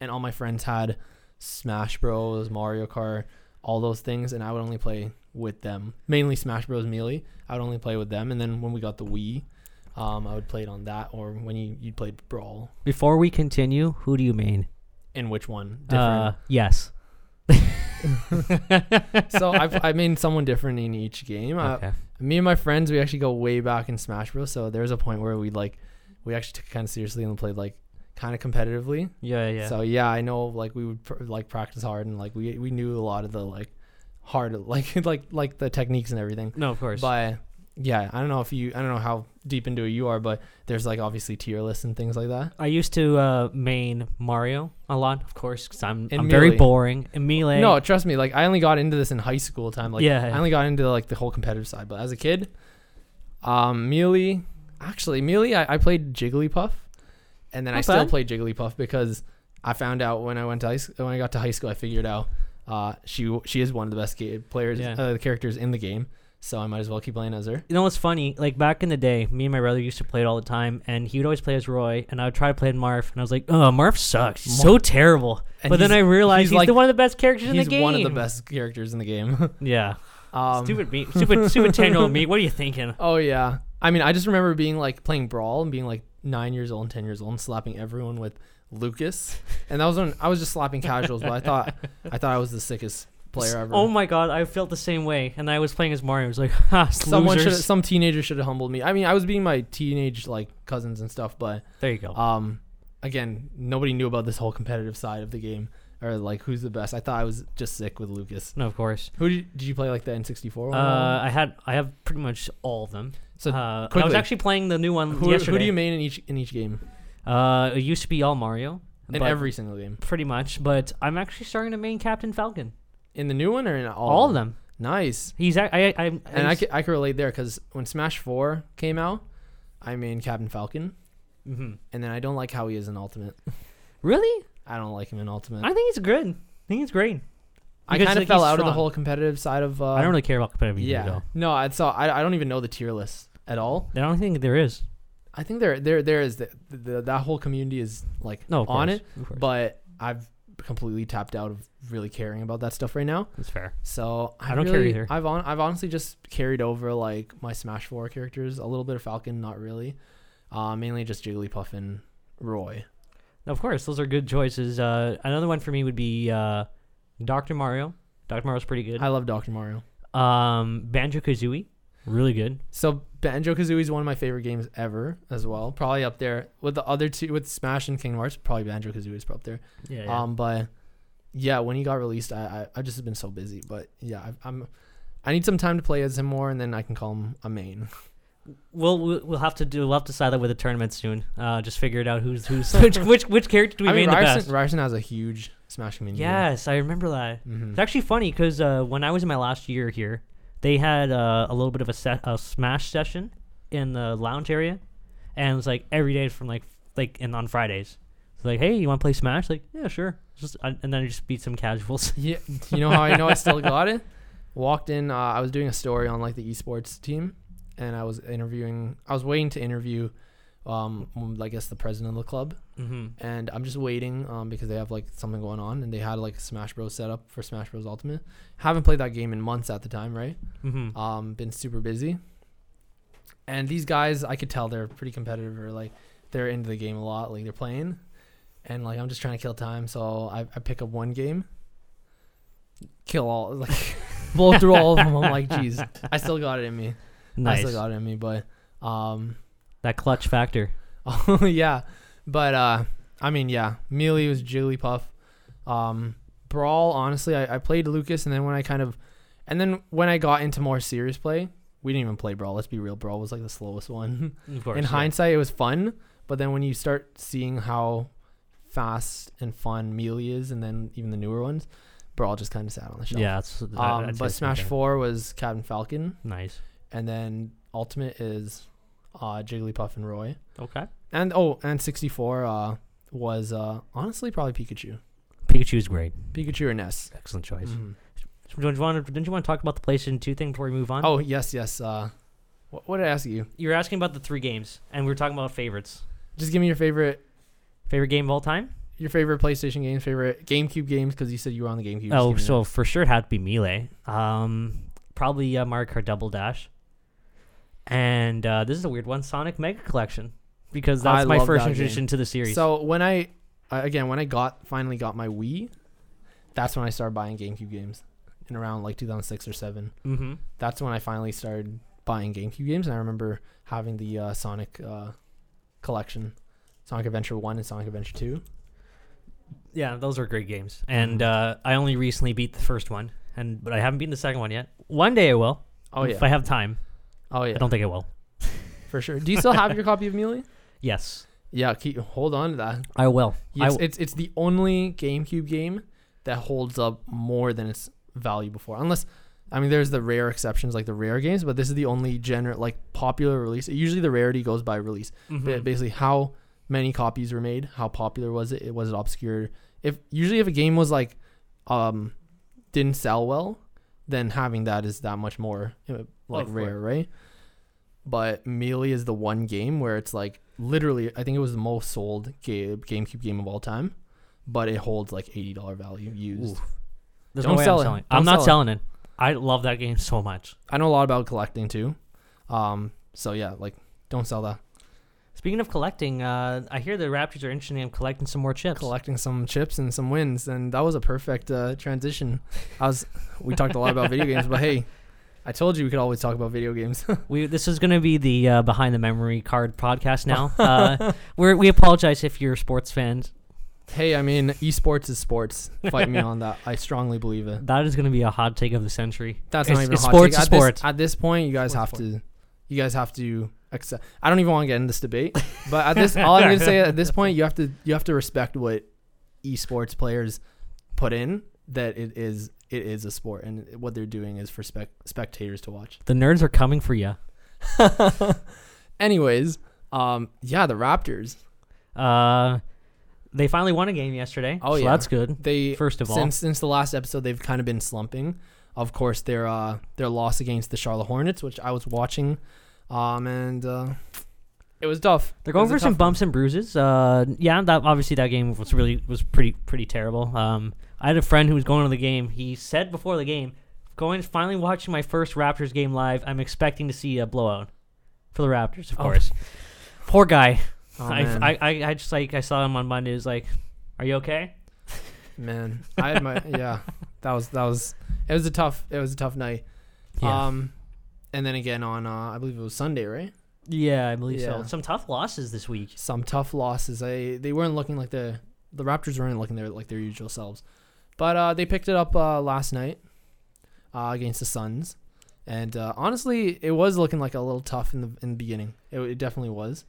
and all my friends had Smash Bros, Mario Kart, all those things, and I would only play with them. Mainly Smash Bros Melee. I would only play with them, and then when we got the Wii, um, I would play it on that, or when you you played Brawl. before we continue, who do you mean? In which one? Uh, yes. so I've I made someone different in each game. Uh, okay. me and my friends, we actually go way back in Smash Bros. So there's a point where we like, we actually took it kind of seriously and played like kind of competitively. Yeah, yeah. So yeah, I know like we would pr- like practice hard and like we we knew a lot of the like hard like like like the techniques and everything. no, of course. But yeah, I don't know if you I don't know how deep into it you are, but there's like obviously tier lists and things like that. I used to uh, main Mario a lot, of course, because I'm And I'm very Melee. boring. And melee. No, trust me, like I only got into this in high school time. Like Yeah. I only got into like the whole competitive side, but as a kid, um, Melee, actually Melee, I, I played Jigglypuff, and then I Not still bad. played Jigglypuff because I found out when I went to high school, when I got to high school, I figured out uh, she she is one of the best ga- players, Yeah. uh, characters in the game, so I might as well keep playing as her. You know what's funny? Like back in the day, me and my brother used to play it all the time, and he would always play as Roy, and I would try to play as Marth, and I was like, "Oh, Marth sucks. He's so terrible." And but then I realized he's he's, like- the one of the best characters in the game. one of the best characters in the game. Yeah. um, stupid me. Stupid. stupid ten year old me. What are you thinking? Oh yeah. I mean, I just remember being like playing Brawl and being like nine years old and ten years old and slapping everyone with Lucas, and that was when I was just slapping casuals. But I thought I thought I was the sickest player ever. Oh my god, I felt the same way, and I was playing as Mario. I was like, "Ha, Someone should, losers." some teenager should have humbled me. I mean, I was being my teenage like cousins and stuff, but There you go. um, again, nobody knew about this whole competitive side of the game or like who's the best. I thought I was just sick with Lucas. no, of course. Who did, did you play like the N64 one? Uh, I had I have pretty much all of them. So, uh, I was quickly, actually playing the new one who, yesterday. who do you main in each in each game? Uh, it used to be all Mario. In but- every single game. pretty much, but I'm actually starting to main Captain Falcon. In the new one or in all? All, of them. Nice. He's I I, I And I can, I can relate there because when Smash 4 came out, I mean Captain Falcon, Mhm. and then I don't like how he is in Ultimate. Really? I don't like him in Ultimate. I think he's good. I think he's great. I kind of like, fell out of the whole competitive side of. Uh, I don't really care about competitive Yeah. either, No, I so I, I don't even know the tier list at all. I don't think there is. I think there there there is the, the, that whole community is like No, on course, it, but I've completely tapped out of really caring about that stuff right now. That's fair. So I, I don't care either. I've on I've honestly just carried over like my Smash Four characters, a little bit of Falcon, not really, uh, mainly just Jigglypuff and Roy. Of course, those are good choices. Uh, another one for me would be uh, Doctor Mario. Doctor Mario's pretty good. I love Doctor Mario. Um, Banjo Kazooie, really good. So Banjo Kazooie is one of my favorite games ever as well. Probably up there with the other two with Smash and Kingdom Hearts. Probably Banjo Kazooie is up there. Yeah. Um, but yeah, when he got released, I I, I just have been so busy. But yeah, I, I'm I need some time to play as him more, and then I can call him a main. We'll we'll have to do we'll have to decide that with the tournament soon. Uh, just figure it out who's who's which which which character do we I mean, main the best. Ryerson has a huge Smash community. Yes, I remember that. hmm It's actually funny because uh, when I was in my last year here, they had uh, a little bit of a, set, a smash session in the lounge area, and it was like every day from like like and on Fridays. It's like, hey, you want to play Smash? Like, yeah, sure. Just I, and then I just beat some casuals. Yeah, you know how I know I still got it? Walked in. Uh, I was doing a story on like the esports team, and I was interviewing. I was waiting to interview, um, I guess the president of the club, mm-hmm. and I'm just waiting um because they have like something going on, and they had like Smash Bros set up for Smash Bros Ultimate. Haven't played that game in months at the time, right? Mm-hmm. Um, been super busy. and these guys, I could tell they're pretty competitive or like they're into the game a lot. Like they're playing, and like I'm just trying to kill time. So I, I pick up one game, kill all like blow through all of them. I'm like, jeez, I still got it in me. I still got it in me, but um, That clutch factor. Oh yeah, but uh, I mean yeah, Melee was Jigglypuff. Um, Brawl, honestly, I, I played Lucas, and then when I kind of, and then when I got into more serious play, we didn't even play Brawl. Let's be real, Brawl was like the slowest one. Of course. In yeah. hindsight, it was fun, but then when you start seeing how fast and fun Melee is, and then even the newer ones, Brawl just kind of sat on the shelf. Yeah, I- Um, I'd but Smash. Four was Captain Falcon, Nice. and then Ultimate is uh, Jigglypuff and Roy. Okay. And oh, and 64 uh was uh honestly probably Pikachu. Pikachu is great. Pikachu or Ness. Excellent choice. Mhm. Don't you want to? Didn't you want to talk about the PlayStation Two thing before we move on? Oh, yes, yes. Uh what, what did I ask you? you were asking about the three games, and we were talking about favorites. Just give me your favorite Favorite game of all time? your favorite PlayStation games, favorite GameCube games cuz you said you were on the GameCube. Oh, so for sure it had to be Melee. Um, probably uh, Mario Kart Double Dash. And uh, this is a weird one, Sonic Mega Collection, because that's I my love first that introduction to the series. So when I uh, again, when I got finally got my Wii, that's when I started buying GameCube games in around like 2006 or 7. mm-hmm. That's when I finally started buying GameCube games and I remember having the uh, Sonic uh, collection. Sonic Adventure 1 and Sonic Adventure 2. Yeah, those are great games. And Mhm. uh, I only recently beat the first one, and but I haven't beaten the second one yet. One day I will. Oh yeah. If I have time. Oh yeah. I don't think it will. for sure. Do you still have your copy of Melee? Yes, Yeah, keep hold on to that. I will. I It's, w- it's it's the only GameCube game that holds up more than its value before. Unless I mean there's the rare exceptions like the rare games, but this is the only gener like popular release. Usually the rarity goes by release. Mhm. Ba- Basically how many copies were made, how popular was it? Was it obscure? If usually if a game was like um didn't sell well, then having that is that much more uh, like Of course. rare, right? But Melee is the one game where it's like literally, I think it was the most sold ga- GameCube game of all time, but it holds like eighty dollar value used. Oof. There's Don't no way sell I'm it. selling. Don't I'm not sell it. selling it. I love that game so much. I know a lot about collecting too, um. So yeah, like don't sell that. Speaking of collecting, uh, I hear the Raptors are interested in collecting some more chips. Collecting some chips and some wins, and that was a perfect uh, transition. I was, we talked a lot about video games, but hey, I told you we could always talk about video games. We this is going to be the uh, behind the memory card podcast now. uh, we're, we apologize if you're sports fans. hey, I mean, esports is sports. Fight me on that. I strongly believe it. That is going to be a hot take of the century. That's It's- not even a hot sports take. is At this- sports. At this point, you guys Sports have is to, you guys have to accept. I don't even want to get in this debate, but at this, all I'm gonna say at this point, you have to, you have to respect what esports players put in. That it is, it is a sport, and what they're doing is for spec- spectators to watch. The nerds are coming for you. Anyways, um, yeah, the Raptors. Uh, they finally won a game yesterday. Oh, so yeah. that's good. They First of all, since since the last episode, they've kind of been slumping. Of course, their uh their loss against the Charlotte Hornets, which I was watching, um, and uh, it was tough. they're going for some tough one. bumps and bruises. Uh, yeah, that obviously that game was really was pretty pretty terrible. Um, I had a friend who was going to the game. He said before the game, going finally watching my first Raptors game live. I'm expecting to see a blowout for the Raptors, of Oh. course. Poor guy. Oh, I. I, I, I just like I saw him on Monday. Was like, "Are you okay?" man, I had my yeah. That was that was it was a tough it was a tough night. Um, and then again on uh, I believe it was Sunday, right? Yeah, I believe so. Some tough losses this week. Some tough losses. I they weren't looking like the the Raptors weren't looking their like their usual selves, but uh, they picked it up uh, last night uh, against the Suns, and uh, honestly, it was looking like a little tough in the in the beginning. It, it definitely was,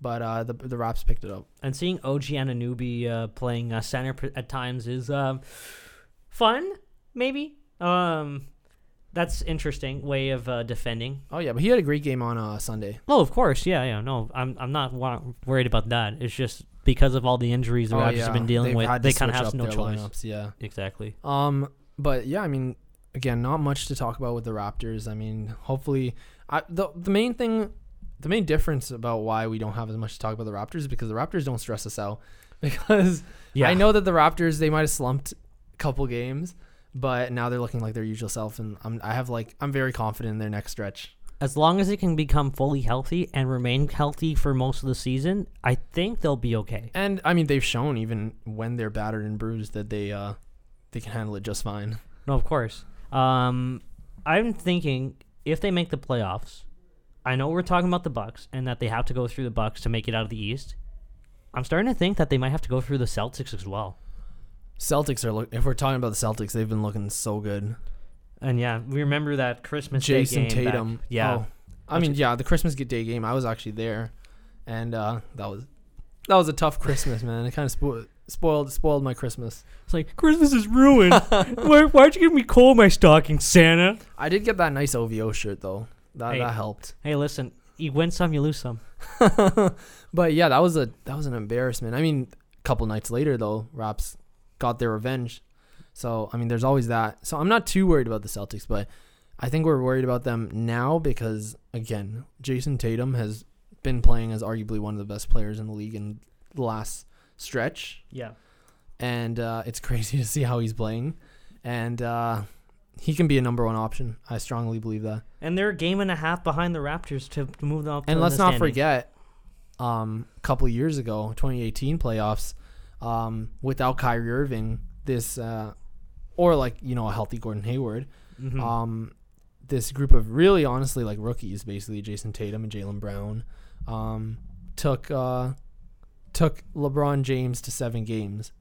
but uh, the the Raps picked it up. And seeing OG Anunoby uh, playing uh, center at times is um, fun, maybe. Um, that's interesting way of uh, defending. Oh yeah, but he had a great game on uh, Sunday. Oh, of course, yeah, yeah. No, I'm I'm not wa- worried about that. It's just because of all the injuries the oh, Raptors yeah. have been dealing They've with, they kind of have no choice. lineups, Yeah. Exactly. Um, but yeah, I mean, again, not much to talk about with the Raptors. I mean, hopefully, I the the main thing, the main difference about why we don't have as much to talk about the Raptors is because the Raptors don't stress us out. Because Yeah, I know that the Raptors they might have slumped a couple games, but now they're looking like their usual self, and I'm I have like I'm very confident in their next stretch. as long as they can become fully healthy and remain healthy for most of the season, I think they'll be okay. And I mean, they've shown even when they're battered and bruised that they uh they can handle it just fine. No, of course. Um, I'm thinking if they make the playoffs, I know we're talking about the Bucks and that they have to go through the Bucks to make it out of the East. I'm starting to think that they might have to go through the Celtics as well. Celtics are look. If we're talking about the Celtics, they've been looking so good. And yeah, we remember that Christmas Jason Day game back- Tatum. Yeah, Oh, I mean, yeah, the Christmas Day game. I was actually there, and uh, that was that was a tough Christmas, man. It kind of spo- spoiled spoiled my Christmas. it's like Christmas is ruined. Why, why'd you give me coal in my stocking, Santa? I did get that nice OVO shirt though. That Hey. that helped. Hey, listen, you win some, you lose some. but yeah, that was a that was an embarrassment. I mean, a couple nights later though, Raps got their revenge. So I mean, there's always that. So I'm not too worried about the Celtics, but I think we're worried about them now because again, Jayson Tatum has been playing as arguably one of the best players in the league in the last stretch, Yeah. and uh, it's crazy to see how he's playing, and uh, he can be a number one option. I strongly believe that. And they're a game and a half behind the Raptors to, to move them up. And let's not standings. forget, um, a couple of years ago, 2018 playoffs, um, without Kyrie Irving, this, uh, or like you know a healthy Gordon Hayward, Mhm. um, this group of really honestly like rookies, basically Jayson Tatum and Jaylen Brown, um, took uh, took LeBron James to seven games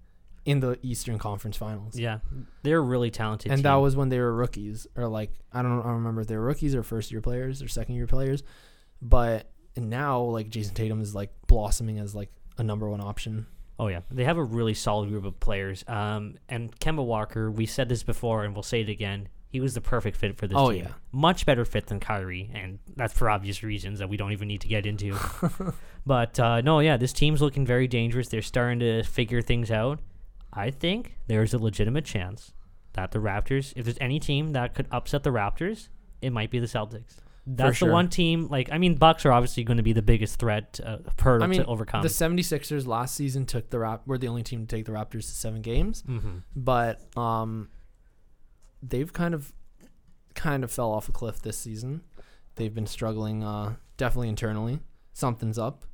in the Eastern Conference Finals. yeah, they're really talented. And team. that was when they were rookies, or like I don't, I don't remember if they were rookies or first year players or second year players, but now like Jayson Tatum is like blossoming as like a number one option. Oh yeah, they have a really solid group of players. Um, and Kemba Walker, we said this before, and we'll say it again. He was the perfect fit for this Oh, team. yeah. much better fit than Kyrie, and that's for obvious reasons that we don't even need to get into. but uh, no, yeah, this team's looking very dangerous. They're starting to figure things out. I think there's a legitimate chance that the Raptors, if there's any team that could upset the Raptors, it might be the Celtics. That's sure. the one team. Like, I mean, Bucks are obviously going to be the biggest threat uh, hurdle I mean, to overcome. The 76ers last season took the Rap were the only team to take the Raptors to seven games, hmm but um, they've kind of kind of fell off a cliff this season. They've been struggling, uh, definitely internally. Something's up,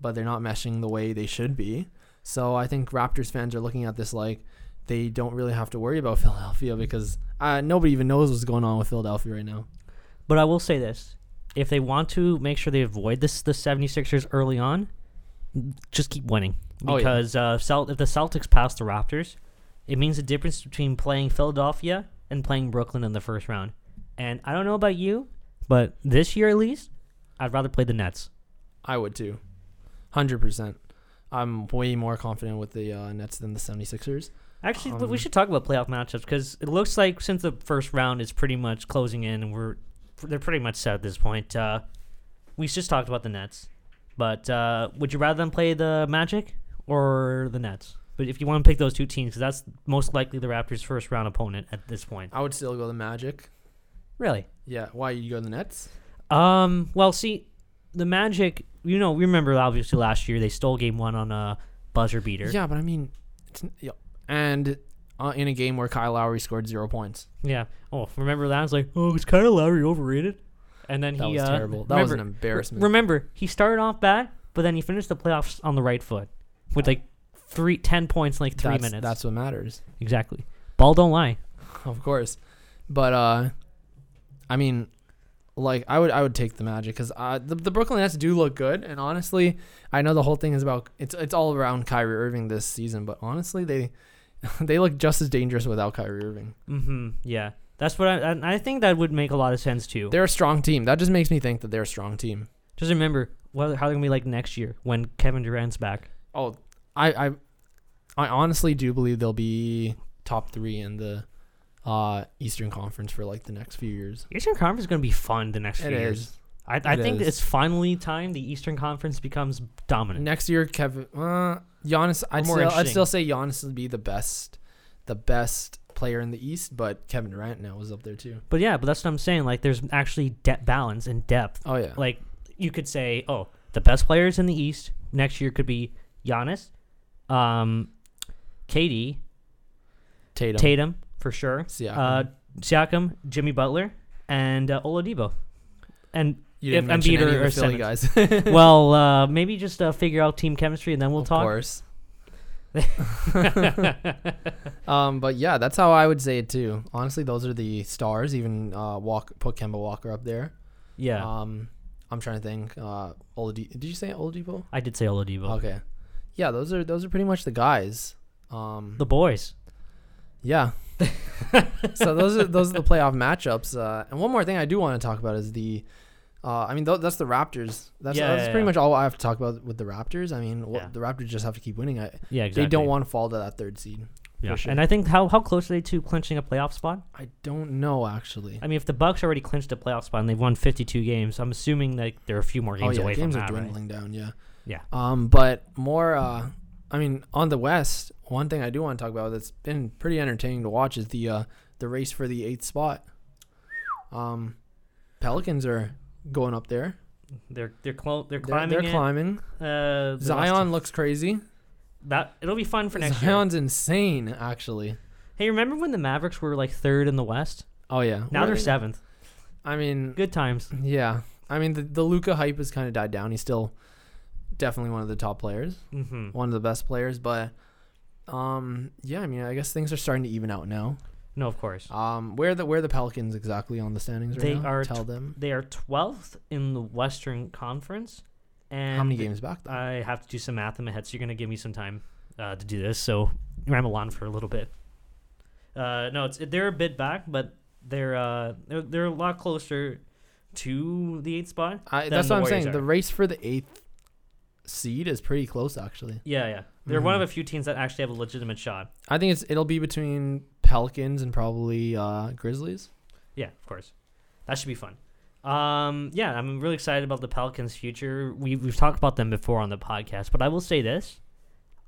but they're not meshing the way they should be. So I think Raptors fans are looking at this like they don't really have to worry about Philadelphia because uh, nobody even knows what's going on with Philadelphia right now. But I will say this. If they want to make sure they avoid this the 76ers early on, just keep winning. Oh, yeah. Because uh, Celt- if the Celtics pass the Raptors, it means the difference between playing Philadelphia and playing Brooklyn in the first round. And I don't know about you, but this year at least, I'd rather play the Nets. I would too, hundred percent. I'm way more confident with the uh, Nets than the 76ers. Actually, Um, we should talk about playoff matchups because it looks like since the first round is pretty much closing in and we're they're pretty much set at this point. Uh, we just talked about the Nets, but uh, would you rather them play the Magic or the Nets? But if you want to pick those two teams, 'cause that's most likely the Raptors' first round opponent at this point. I would still go the Magic. Really? Yeah, why you go the Nets? Um. Well, see, the Magic. You know, we remember obviously last year they stole Game One on a buzzer beater. Yeah, but I mean, it's, yeah. and uh, in a game where Kyle Lowry scored zero points, Yeah. Oh, remember that? I was like, oh, is Kyle Lowry overrated? And then he that he was uh, terrible. That was an embarrassment. Remember, he started off bad, but then he finished the playoffs on the right foot with like three, ten points in like three that's, minutes. That's what matters, exactly. Ball don't lie. of course. But uh, I mean, like I would I would take the Magic because uh, the the Brooklyn Nets do look good, and honestly, I know the whole thing is about it's it's all around Kyrie Irving this season, but honestly, they they look just as dangerous without Kyrie Irving. Mm-hmm. Yeah, that's what I. And I think that would make a lot of sense too. They're a strong team. That just makes me think that they're a strong team. Just remember what how they're gonna be like next year when Kevin Durant's back. Oh, I I I honestly do believe they'll be top three in the uh Eastern Conference for like the next few years. Eastern Conference is gonna be fun the next It few years. is. I, I It think is. it's finally time the Eastern Conference becomes dominant. Next year, Kevin, uh, Giannis. I'd more still, I'd still say Giannis would be the best, the best player in the East, but Kevin Durant now is up there too. But yeah, but that's what I'm saying. Like, there's actually de- balance and depth. Oh yeah, Like, you could say, oh, the best players in the East next year could be Giannis, um, KD, Tatum, Tatum for sure, Siakam. uh, Siakam, Jimmy Butler, and uh, Oladipo. and You If Embiid or- or Philly guys. well, uh, maybe just uh, figure out team chemistry and then we'll of talk. Of course. um, but yeah, that's how I would say it too. Honestly, those are the stars. Even uh, walk put Kemba Walker up there. Yeah, Um, I'm trying to think. Uh, Oladipo. Did you say Oladipo? I did say Oladipo. Okay. Yeah, those are those are pretty much the guys. Um, The boys. yeah. so those are those are the playoff matchups. Uh, and one more thing I do want to talk about is the. Uh, I mean, th- that's the Raptors. That's, Yeah, that's yeah, pretty yeah. much all I have to talk about with the Raptors. I mean, the Raptors just have to keep winning. I, Yeah, exactly. They don't want to fall to that third seed. Yeah. sure. And I think how how close are they to clinching a playoff spot? I don't know actually. I mean, if the Bucks already clinched a playoff spot and they've won 52 games, I'm assuming that there are a few more games oh yeah, away games from are that. right? dwindling down. Yeah. Yeah. Um, but more. Uh, I mean, on the West, one thing I do want to talk about that's been pretty entertaining to watch is the uh, the race for the eighth spot. Um, Pelicans are going up there. They're they're clo- they're They're, climbing. they're climbing. Uh, Zion looks crazy. that it'll be fun for next year. Zion's insane, actually. Hey, remember when the Mavericks were like third in the West? Oh yeah. Now they're seventh. I mean, Good times. yeah. I mean, the the Luka hype has kind of died down. He's still definitely one of the top players. Mm-hmm. one of the best players, but um yeah, I mean I guess things are starting to even out now. No, of course. Um where the where the Pelicans exactly on the standings right They now? are Tell tw- them. They are 12th in the Western Conference. And How many games back though? I have to do some math in my head, so you're gonna give me some time uh, to do this. So ramble on for a little bit. Uh, no, it's they're a bit back, but they're uh, they're, they're a lot closer to the eighth spot. I, that's what I'm saying. are. The race for the eighth seed is pretty close actually. Yeah, yeah. They're one of a few teams that actually have a legitimate shot. I think it's it'll be between Pelicans and probably uh Grizzlies. Yeah, of course. That should be fun. Um, yeah, I'm really excited about the Pelicans' future. We we've talked about them before on the podcast, but I will say this: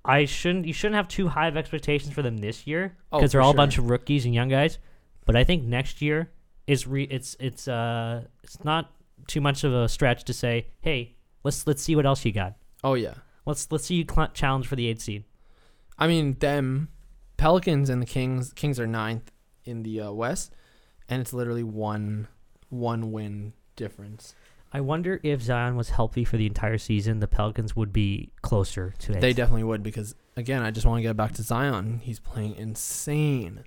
I shouldn't you shouldn't have too high of expectations for them this year Oh, because they're all sure. a bunch of rookies and young guys. But I think next year is re it's it's uh it's not too much of a stretch to say, hey, let's let's see what else you got. Oh yeah. Let's let's see you cl- challenge for the eight seed. I mean them Pelicans and the Kings Kings are ninth in the uh, West and it's literally one one win difference. I wonder if Zion was healthy for the entire season, the Pelicans would be closer to it. They definitely would because again, I just want to get back to Zion. He's playing insane.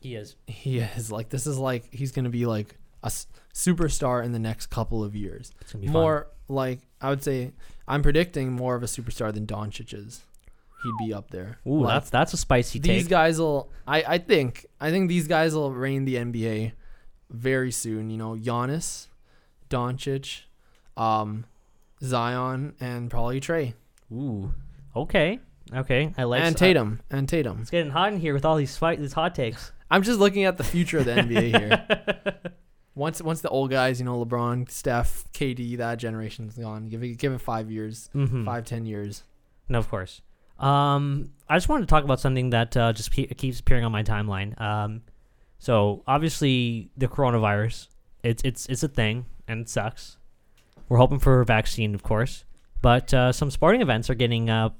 he is. He is like this is like he's gonna be like a s- superstar in the next couple of years. It's gonna be fun. More like I would say I'm predicting more of a superstar than Doncic is. He'd be up there. Ooh, Like, that's that's a spicy these take. guys will. I I think I think these guys will reign the NBA very soon. You know, Giannis, Doncic, um, Zion, and probably Trey Ooh, okay, okay. I like and I- Tatum and Tatum. it's getting hot in here with all these fight these hot takes. I'm just looking at the future of the NBA here. Once once the old guys, you know, LeBron, Steph, KD, that generation's gone. Give it give it five years, mm-hmm. five ten years. No, of course. Um, I just wanted to talk about something that uh, just pe- keeps appearing on my timeline. Um, so obviously the coronavirus, it's it's it's a thing and it sucks. We're hoping for a vaccine, of course, but uh, some sporting events are getting uh,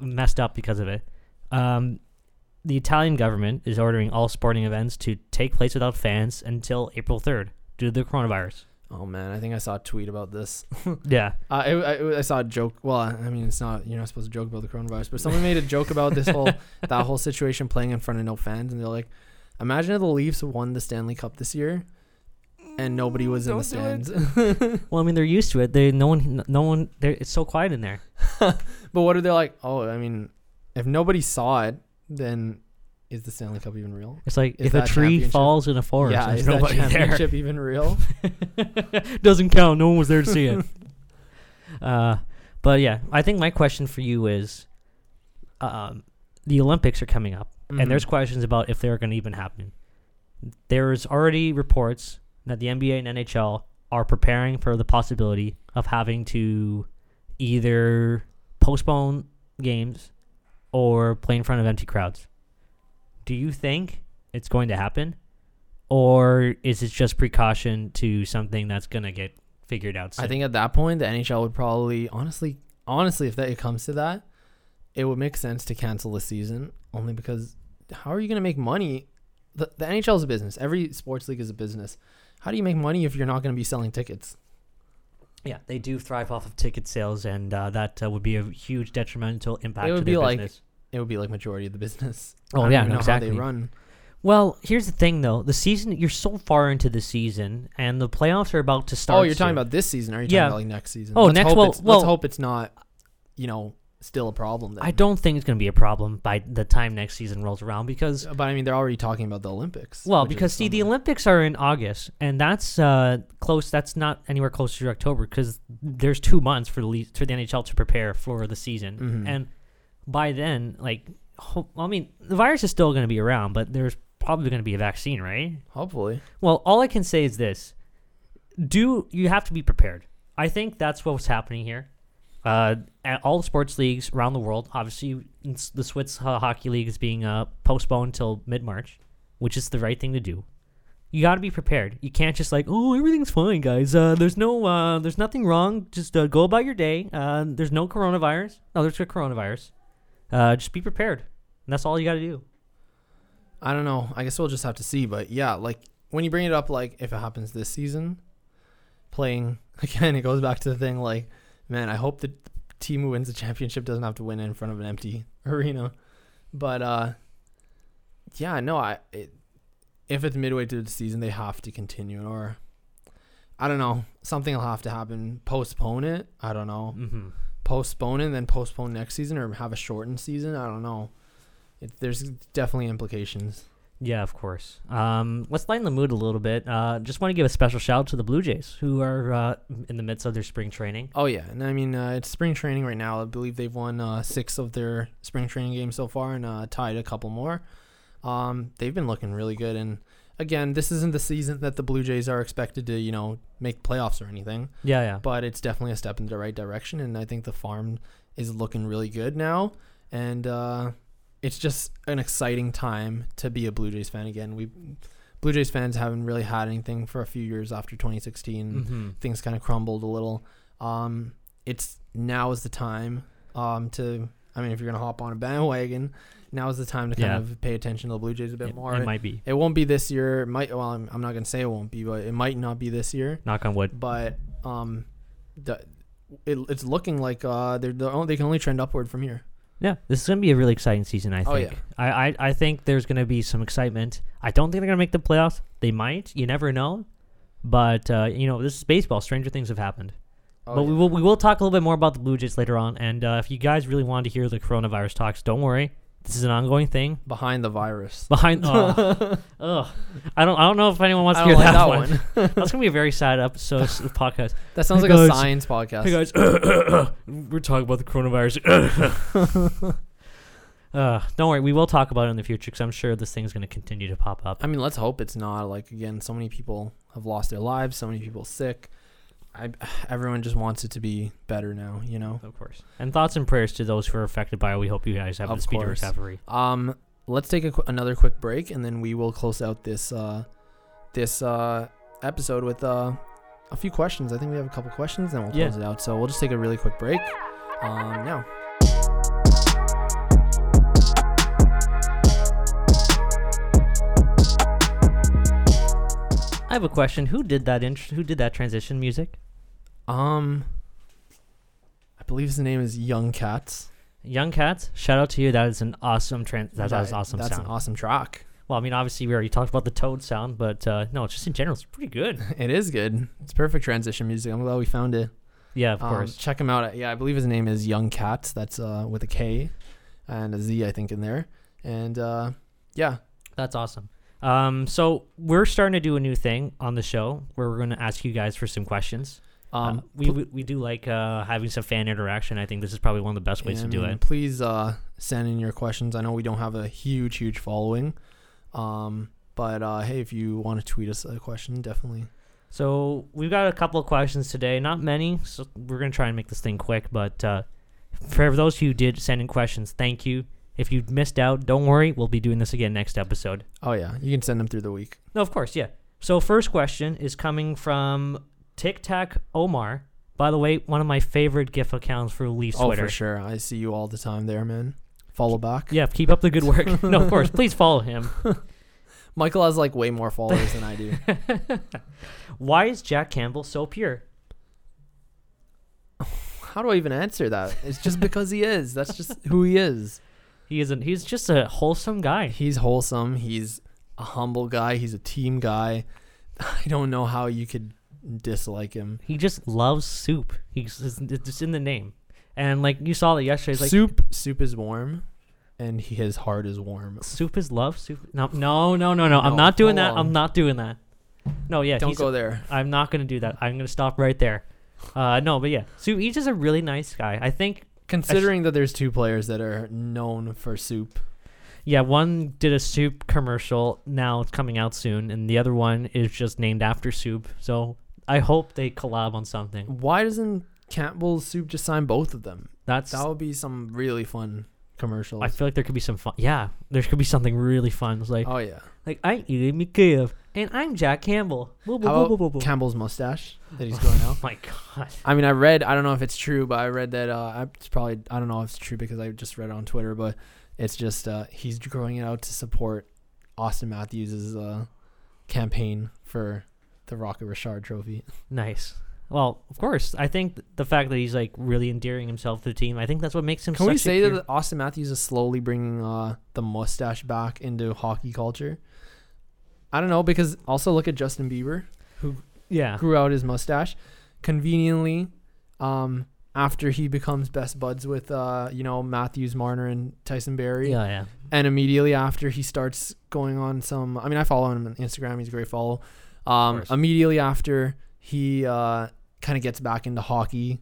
messed up because of it. Um, the Italian government is ordering all sporting events to take place without fans until April third due to the coronavirus. Oh man, I think I saw a tweet about this. Yeah. Uh, I, I, I saw a joke. Well, I mean, it's not you're not supposed to joke about the coronavirus, but someone made a joke about this whole that whole situation playing in front of no fans, and they're like, imagine if the Leafs won the Stanley Cup this year, and nobody was in the Don't stands. Well, I mean, they're used to it. They no one, no one. It's so quiet in there. but what are they like? Oh, I mean, if nobody saw it, then is the Stanley Cup even real? It's like Is if a that tree championship- falls in a forest, yeah, there's is that nobody there. championship even real? Doesn't count. No one was there to see it. uh, but yeah, I think my question for you is, um, the Olympics are coming up, and there's Mhm. questions about if they're going to even happen. There's already reports that the NBA and NHL are preparing for the possibility of having to either postpone games or play in front of empty crowds. Do you think it's going to happen? Or is it just precaution to something that's going to get figured out soon? I think at that point the NHL would probably honestly honestly if that it comes to that, it would make sense to cancel the season only because how are you going to make money? The the NHL is a business. Every sports league is a business. how do you make money if you're not going to be selling tickets? Yeah, they do thrive off of ticket sales, and uh, that uh, would be a huge detrimental impact It would to be their like- business. It would be like majority of the business. Oh, yeah, even no, know exactly. how they run. Well, here's the thing, though. The season, you're so far into the season, and the playoffs are about to start. Oh, you're talking soon. about this season? Are you Yeah. talking about like next season? Oh, let's next- Hope well- it's, well- let's hope it's not. You know, still a problem. Then. I don't think it's going to be a problem by the time next season rolls around because But I mean, they're already talking about the Olympics. Well, because see, the. Olympics are in August, and that's uh, close. That's not anywhere close to October because there's two months for the for the NHL to prepare for the season, Mhm. and by then, like, ho- I mean, the virus is still going to be around, but there's probably going to be a vaccine, right? hopefully. Well, all I can say is this: do you have to be prepared? I think that's what's happening here. Uh, at all the sports leagues around the world, obviously, the Swiss uh, hockey league is being uh, postponed until mid March, which is the right thing to do. You got to be prepared. You can't just like, oh, everything's fine, guys. Uh, there's no, uh, there's nothing wrong. Just uh, go about your day. Uh, there's no coronavirus. No, there's a coronavirus. Uh, just be prepared. And that's all you got to do. I don't know. I guess we'll just have to see. But yeah, like when you bring it up, like if it happens this season, playing again, it goes back to the thing. Like, man, I hope the team who wins the championship doesn't have to win in front of an empty arena. But uh, yeah, no, I it, if it's midway through the season, they have to continue, or I don't know, something will have to happen. Postpone it. I don't know. Mm-hmm. Postpone it, and then postpone next season, or have a shortened season. I don't know. It, there's definitely implications. Yeah, of course. Um, let's lighten the mood a little bit. Uh, just want to give a special shout out to the Blue Jays, who are uh, in the midst of their spring training. Oh yeah, and I mean uh, it's spring training right now. I believe they've won uh, six of their spring training games so far, and uh, tied a couple more. Um, they've been looking really good, and again, this isn't the season that the Blue Jays are expected to, you know, make playoffs or anything. Yeah, yeah. But it's definitely a step in the right direction, and I think the farm is looking really good now, and uh, it's just an exciting time to be a Blue Jays fan again. We Blue Jays fans haven't really had anything for a few years after 2016 Mm-hmm. things kind of crumbled a little. Um, it's now is the time um, to. I mean, if you're gonna hop on a bandwagon, now is the time to kind Yeah. of pay attention to the Blue Jays a bit It, more. it It, might be. it won't be this year. It might. Well, I'm, I'm not gonna say it won't be, but it might not be this year. Knock on wood. But um, the, it, it's looking like uh, they're the only, they can only trend upward from here. Yeah, this is gonna be a really exciting season. I think. Oh, yeah. I, I I think there's gonna be some excitement. I don't think they're gonna make the playoffs. They might. You never know. But uh, you know, this is baseball. Stranger things have happened. Oh, but yeah. we will we will talk a little bit more about the Blue Jays later on. And uh, if you guys really wanted to hear the coronavirus talks, don't worry. This is an ongoing thing. behind the virus. Behind, oh, ugh. I don't, I don't know if anyone wants to hear like that, that one. one. That's gonna be a very sad episode of the podcast. that sounds Hey, like a science podcast. Hey guys, we're talking about the coronavirus. uh, don't worry, we will talk about it in the future because I'm sure this thing's gonna continue to pop up. I mean, let's hope it's not. Like again, so many people have lost their lives. So many people sick. I, everyone just wants it to be better now. You know. Of course. And thoughts and prayers to those who are affected by it. We hope you guys have Of a speedy course. recovery. Um, let's take a qu- another quick break, and then we will close out this uh, this uh, episode with uh, a few questions. I think we have a couple questions, and we'll Yeah. close it out. So we'll just take a really quick break. Um, now. I have a question. Who did that? Int- who did that transition music? Um, I believe his name is Young Cats. Young Cats. Shout out to you. That is an awesome trans. That, that is awesome That's sound. an awesome track. well, I mean, obviously we already talked about the Toad sound, but uh, no, just in general, it's pretty good. It is good. It's perfect transition music. I'm glad we found it. Yeah, of Um, course. check him out. Yeah, I believe his name is Young Cats. That's uh, with a K and a Z, I think, in there. And uh, yeah, That's awesome. Um, so we're starting to do a new thing on the show where we're going to ask you guys for some questions. Um, uh, we, we we do like uh, having some fan interaction. I think this is probably one of the best ways to do mean, it. Please uh, send in your questions. I know we don't have a huge, huge following. Um, but uh, hey, if you want to tweet us a question, definitely. So we've got a couple of questions today. Not many, so we're gonna try and make this thing quick. But uh, for those who did send in questions, thank you. If you missed out, don't worry. We'll be doing this again next episode. Oh, yeah. You can send them through the week. No, of course, yeah. So first question is coming from Tic Tac Omar. By the way, one of my favorite GIF accounts for Leafs Oh, Twitter. for sure. I see you all the time there, man. Follow back. Yeah, keep up the good work. no, of course, please follow him. Michael has like way more followers than I do. Why is Jack Campbell so pure? How do I even answer that? It's just because he is. That's just who he is. He isn't. He's just a wholesome guy. He's wholesome. He's a humble guy. He's a team guy. I don't know how you could dislike him. He just loves soup. He's it's it's in the name. And like you saw that yesterday, it's like soup, soup is warm, and he, his heart is warm. soup is love. Soup. No, no, no, no, no. I'm not doing that. on. I'm not doing that. No, yeah. don't go there. I'm not gonna do that. I'm gonna stop right there. Uh, no, but yeah, Soup. He's just a really nice guy. I think. Considering that there's two players that are known for soup. Yeah, one did a soup commercial. Now it's coming out soon, and the other one is just named after soup. So I hope they collab on something. Why doesn't Campbell's soup just sign both of them? That's. That would be some really fun commercials. I feel like there could be some fun. Yeah, there could be something really fun. It's like, oh yeah. like I'm Ian McCabe, and I'm Jack Campbell. How about. Campbell's mustache that he's growing out? Oh my god. I mean, I read. I don't know if it's true, but I read that. Uh, it's probably. I don't know if it's true because I just read it on Twitter, but it's just uh, he's growing it out to support Auston Matthews' uh, campaign for the Rocket Richard Trophy. Nice. Well, of course. I think the fact that he's like really endearing himself to the team, I think that's what makes him. Can we say pure- that Auston Matthews is slowly bringing uh, the mustache back into hockey culture? I don't know because also look at Justin Bieber, who Yeah. grew out his mustache conveniently um, after he becomes best buds with uh, you know Matthews, Marner, and Tyson Barrie. Yeah, yeah. and immediately after he starts going on some i mean i follow him on instagram he's a great follow um immediately after he uh kind of gets back into hockey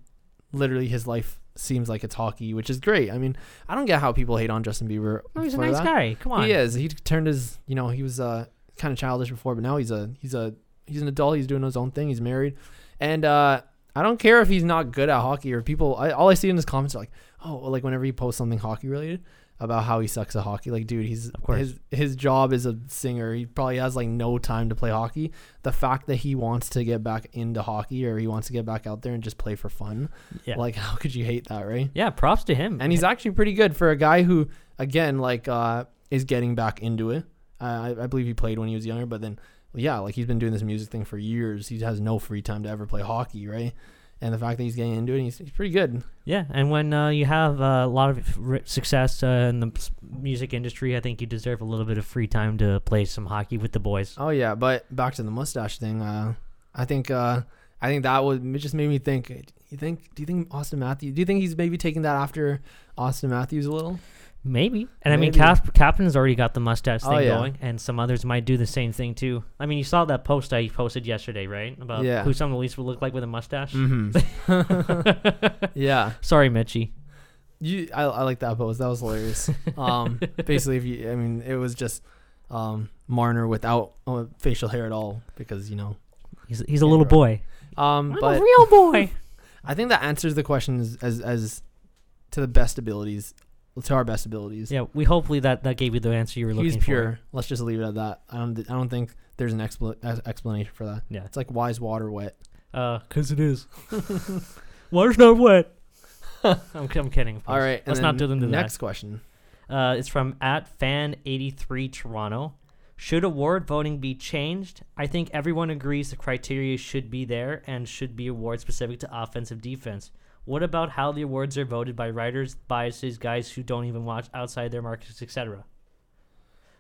literally his life seems like it's hockey which is great i mean i don't get how people hate on justin bieber No, he's a nice that. guy. Come on. he is he turned his you know he was uh kind of childish before but now he's a he's a he's an adult he's doing his own thing he's married and uh I don't care if he's not good at hockey or people. I, all I see in his comments are like, oh, like whenever he posts something hockey related about how he sucks at hockey. Like, dude, he's Of course. his his job is a singer. He probably has like no time to play hockey. The fact that he wants to get back into hockey or he wants to get back out there and just play for fun, Yeah. like how could you hate that, right? yeah. Props to him. And he's actually pretty good for a guy who, again, like uh, is getting back into it. Uh, I, I believe he played when he was younger, but then yeah, like he's been doing this music thing for years. He has no free time to ever play hockey, right? And the fact that he's getting into it, he's, he's pretty good. Yeah, and when uh, you have uh, a lot of success uh, in the s- music industry, I think you deserve a little bit of free time to play some hockey with the boys. Oh yeah, but back to the mustache thing. Uh, I think uh, I think that would it just made me think. You think? Do you think Auston Matthews? Do you think he's maybe taking that after Auston Matthews a little? Maybe. And I mean, Cap- Captain's already got the mustache Oh, thing yeah. going, and some others might do the same thing too. I mean, you saw that post I posted yesterday, right? About Yeah. who some of the Leafs would look like with a mustache. Mm-hmm. yeah. Sorry, Mitchie. You, I, I like that post. That was hilarious. Um, basically, if you, I mean, it was just um, Marner without uh, facial hair at all because you know. He's, he's a little boy. Um, I'm but a real boy. I think that answers the question as, as as to the best abilities, to our best abilities. yeah, we hopefully that that gave you the answer you were looking He's for. pure. Let's just leave it at that. I don't. I don't think there's an expla- ex- explanation for that. Yeah. It's like why is water wet? Uh, cause it is. Water's not wet. I'm, I'm kidding. of All course. right. and Let's not do them to next question. Uh, it's from at fan83 Toronto. Should award voting be changed? I think everyone agrees the criteria should be there and should be award specific to offensive defense. What about how the awards are voted by writers, biases, guys who don't even watch outside their markets, etc.?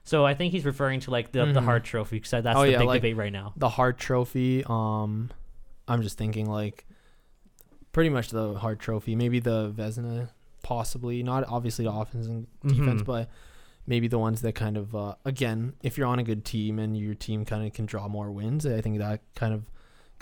So I think he's referring to like the, the Mhm. Hart Trophy because that's Oh, the yeah, big like- debate right now. The Hart Trophy. Um, I'm just thinking like, pretty much the Hart Trophy. Maybe the Vezina, possibly. Not obviously the offense and defense, Mhm. but maybe the ones that kind of uh, again, if you're on a good team and your team kind of can draw more wins, I think that kind of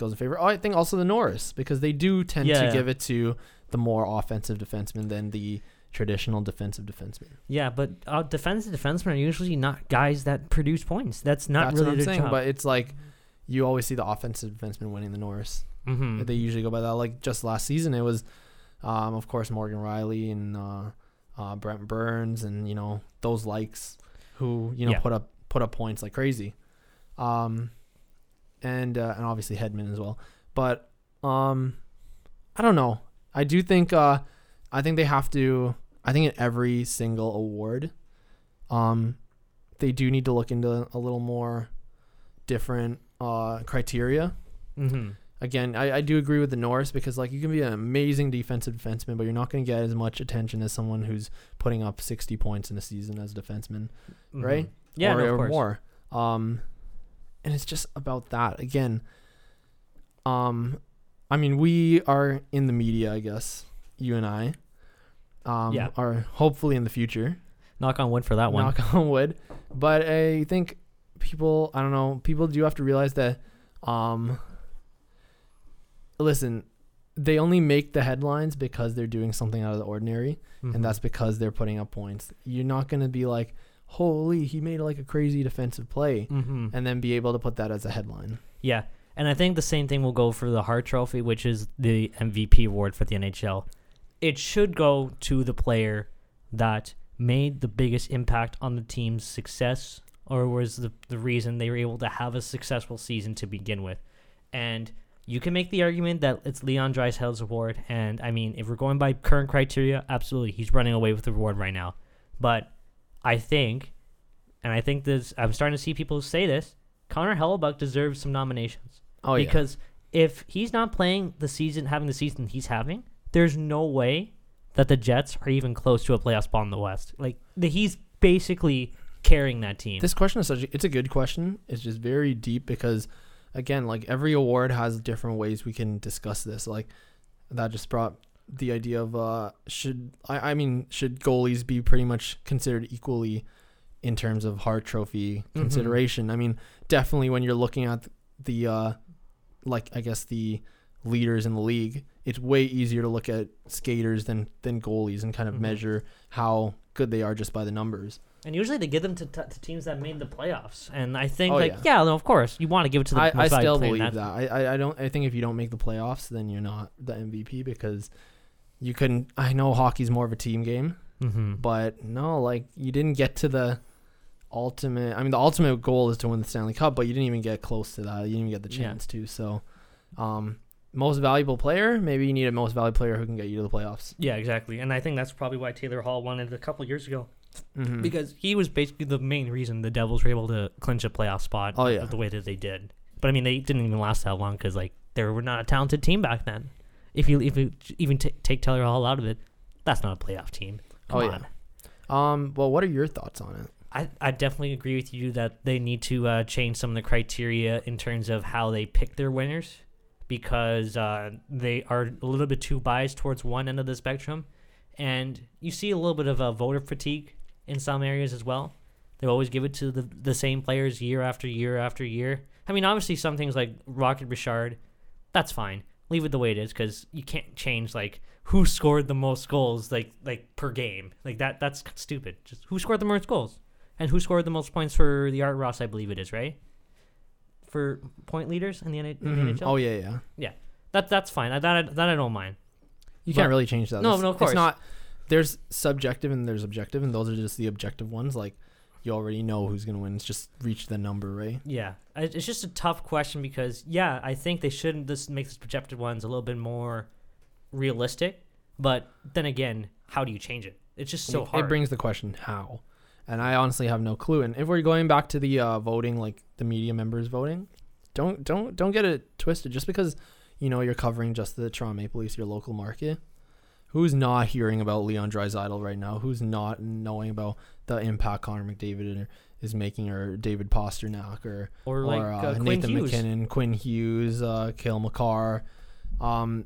goes in favor. Oh, I think also the Norris because they do tend Yeah. to give it to the more offensive defenseman than the traditional defensive defenseman. Yeah, but uh, defensive defensemen are usually not guys that produce points. That's not That's really what saying. job. But it's like you always see the offensive defenseman winning the Norris. Mhm. They usually go by that. Like just last season, it was, um, of course, Morgan Rielly and uh, uh, Brent Burns, and you know those likes who you know Yeah. put up put up points like crazy, um, and uh, and obviously Hedman as well. But um, I don't know. I do think uh, I think they have to. I think in every single award, um, they do need to look into a little more different uh, criteria. Mm-hmm. Again, I, I do agree with the Norris because like you can be an amazing defensive defenseman, but you're not going to get as much attention as someone who's putting up 60 points in a season as a defenseman, right? Mm-hmm. Yeah, or, no, of or course. more. Um, and it's just about that again. Um, I mean, we are in the media, I guess. You and I, um, Yeah. are hopefully in the future. Knock on wood for that one. Knock on wood. But I think people, I don't know, people do have to realize that, um, listen, they only make the headlines because they're doing something out of the ordinary, Mhm. and that's because they're putting up points. You're not going to be like, holy, he made like a crazy defensive play, Mhm. and then be able to put that as a headline. Yeah, and I think the same thing will go for the Hart Trophy, which is the MVP award for the NHL. It should go to the player that made the biggest impact on the team's success, or was the the reason they were able to have a successful season to begin with. And you can make the argument that it's Leon Draisaitl's award, and I mean, if we're going by current criteria, absolutely, he's running away with the award right now. But I think, and I think this, I'm starting to see people say this. Connor Hellebuyck deserves some nominations Oh yeah, because if he's not playing the season, having the season he's having, there's no way that the Jets are even close to a playoff spot in the West. Like the, he's basically carrying that team. This question is such a, it's a good question. It's just very deep because again, like every award has different ways we can discuss this. Like that just brought the idea of uh should I, I mean should goalies be pretty much considered equally in terms of Hart Trophy Mhm. consideration? I mean, definitely when you're looking at the uh like I guess the leaders in the league, it's way easier to look at skaters than than goalies and kind of Mhm. measure how good they are just by the numbers. and usually they give them to, t- to teams that made the playoffs. And I think Oh, like yeah. yeah, no, of course you want to give it to the I, I still believe that. I, I I don't. I think if you don't make the playoffs, then you're not the MVP because you couldn't. I know hockey's more of a team game, Mm-hmm. but no, like you didn't get to the ultimate. I mean, the ultimate goal is to win the Stanley Cup, but you didn't even get close to that. You didn't even get the Yeah. chance to. So, um, most valuable player. Maybe you need a most valuable player who can get you to the playoffs. Yeah, exactly. And I think that's probably why Taylor Hall won it a couple years ago Mm-hmm. because he was basically the main reason the Devils were able to clinch a playoff spot. Oh, yeah. the way that they did. But I mean, they didn't even last that long because like they were not a talented team back then. If you if you even t- take Taylor Hall out of it, that's not a playoff team. Come Oh, yeah. on. um. Well, what are your thoughts on it? I, I definitely agree with you that they need to uh, change some of the criteria in terms of how they pick their winners because uh, they are a little bit too biased towards one end of the spectrum. And you see a little bit of a voter fatigue in some areas as well. They always give it to the, the same players year after year after year. I mean, obviously, some things like Rocket Richard, that's fine. Leave it the way it is because you can't change like who scored the most goals like like per game. Like that that's stupid. Just who scored the most goals and who scored the most points for the Art Ross, I believe it is, right? For point leaders in the, NH- in the Mhm. NHL. Oh yeah, yeah. Yeah. That that's fine. That that, that I don't mind. You But- can't really change that. No, It's- no, of course. It's not. There's subjective and there's objective, and those are just the objective ones. Like you already know who's gonna win. It's just reach the number, right? Yeah, it's just a tough question because yeah, I think they shouldn't just make these projected ones a little bit more realistic. But then again, how do you change it? It's just so it, hard. It brings the question how, and I honestly have no clue. And if we're going back to the uh, voting, like the media members voting, don't don't don't get it twisted. Just because you know you're covering just the Toronto Maple Leafs, your local market. Who's not hearing about Leon Draisaitl right now? Who's not knowing about the impact Connor McDavid is making, or David Pastrnak, or or like or uh, uh, Nathan Hughes. MacKinnon, Quinn Hughes, uh, Cale Makar. Um,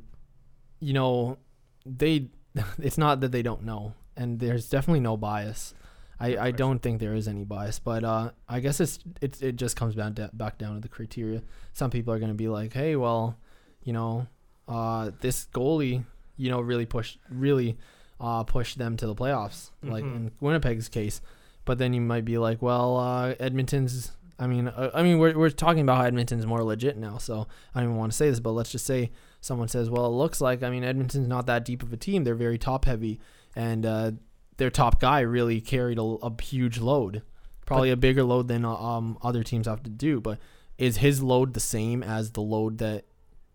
you know, they. It's not that they don't know, and there's definitely no bias. I, I don't think there is any bias, but uh, I guess it's it, it just comes back back down to the criteria. Some people are going to be like, hey, well, you know, uh, this goalie, you know, really pushed really uh, pushed them to the playoffs, like Mhm. in Winnipeg's case. But then you might be like, well, uh, Edmonton's. I mean, uh, I mean, we're we're talking about how Edmonton's more legit now, so I don't even want to say this, but let's just say someone says, well, it looks like I mean Edmonton's not that deep of a team. They're very top heavy, and uh, their top guy really carried a, a huge load, probably a bigger load than uh, um other teams have to do. But is his load the same as the load that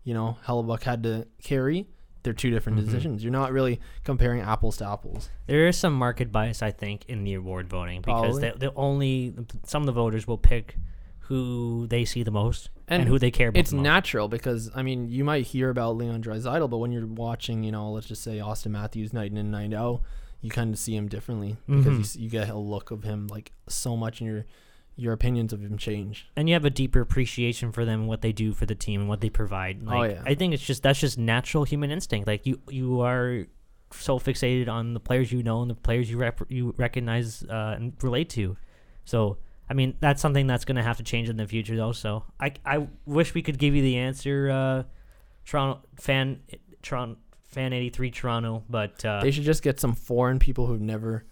you know Hellebuyck had to carry? They're two different Mhm. decisions. You're not really comparing apples to apples. There is some market bias, I think, in the award voting because Probably. they, they only some of the voters will pick who they see the most and, And who they care about. It's the most. natural because I mean you might hear about Leon Draisaitl, but when you're watching, you know, let's just say Auston Matthews night in and night out, you kind of see him differently because Mhm. you, you get a look of him like so much, and your your opinions of him change. and you have a deeper appreciation for them and what they do for the team and what they provide. Like, Oh, yeah. I think it's just that's just natural human instinct. Like you you are so fixated on the players you know and the players you rep- you recognize uh, and relate to. So I mean that's something that's going to have to change in the future though. So I I wish we could give you the answer, uh, Toronto fan Toronto fan eighty three Toronto, but uh, They should just get some foreign people who've never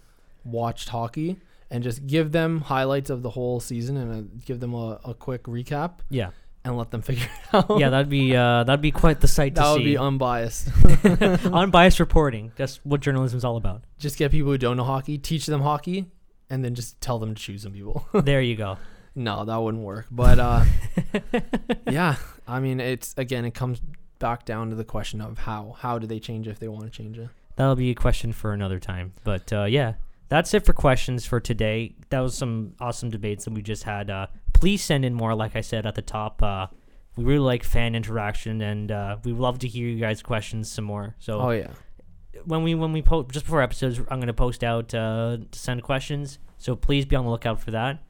watched hockey and just give them highlights of the whole season and uh, give them a, a quick recap yeah and let them figure it out. yeah that'd be uh, that'd be quite the sight to that would see. be unbiased. Unbiased reporting. That's what journalism is all about. just get people who don't know hockey, teach them hockey, and then just tell them to choose some people. there you go. no, that wouldn't work. But uh, yeah, I mean, it's again, it comes back down to the question of how how do they change if they want to change it. That'll be a question for another time. But uh, yeah, that's it for questions for today. That was some awesome debates that we just had. Uh, please send in more, like I said at the top. Uh, we really like fan interaction, and uh, we love to hear you guys' questions some more. So Oh yeah, when we when we post just before episodes, I'm gonna post out uh, to send questions. So please be on the lookout for that.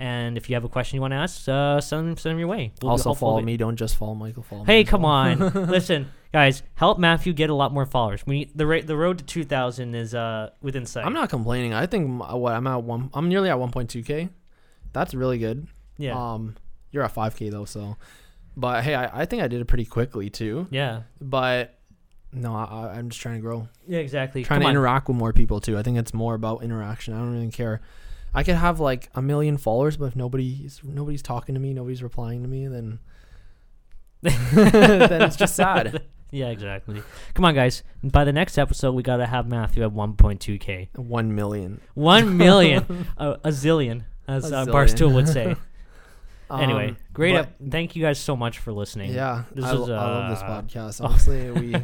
And if you have a question you want to ask, uh, send them send them your way. We'll also follow me. Don't just follow Michael. Follow me. Hey, as come well. on! Listen, guys, help Matthew get a lot more followers. We the rate the road to 2,000 is uh within sight. I'm not complaining. I think m- what I'm at one. I'm nearly at 1.2k. That's really good. Yeah. Um, you're at 5k though, so. But hey, I, I think I did it pretty quickly too. yeah. But no, I, I'm just trying to grow. Yeah. Exactly. trying Come to on. interact with more people too. I think it's more about interaction. I don't really care. I could have like a million followers, but if nobody's nobody's talking to me, nobody's replying to me, then then it's just sad. Yeah. Exactly. Come on, guys. By the next episode, we gotta have Matthew at 1.2k. One million. One million. a, a zillion, as A uh. Barstool would say. anyway, Um, great. but- ep- thank you guys so much for listening. Yeah, This I, lo- I love this uh, podcast. Honestly, we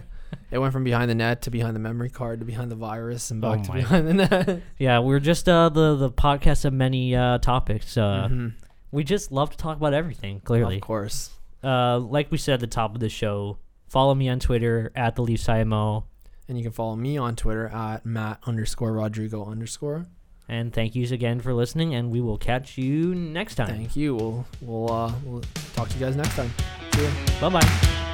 it went from behind the net to behind the memory card to behind the virus and Oh back to my. behind the net. Yeah. We're just uh the the podcast of many uh topics. Uh, Mhm. we just love to talk about everything. Clearly. Of course. uh, like we said at the top of the show, follow me on Twitter at the Leafs IMO. And you can follow me on Twitter at Matt underscore Rodrigo underscore. And thank yous again for listening, and we will catch you next time. Thank you. We'll we'll uh we'll talk to you guys next time. See ya. Bye bye.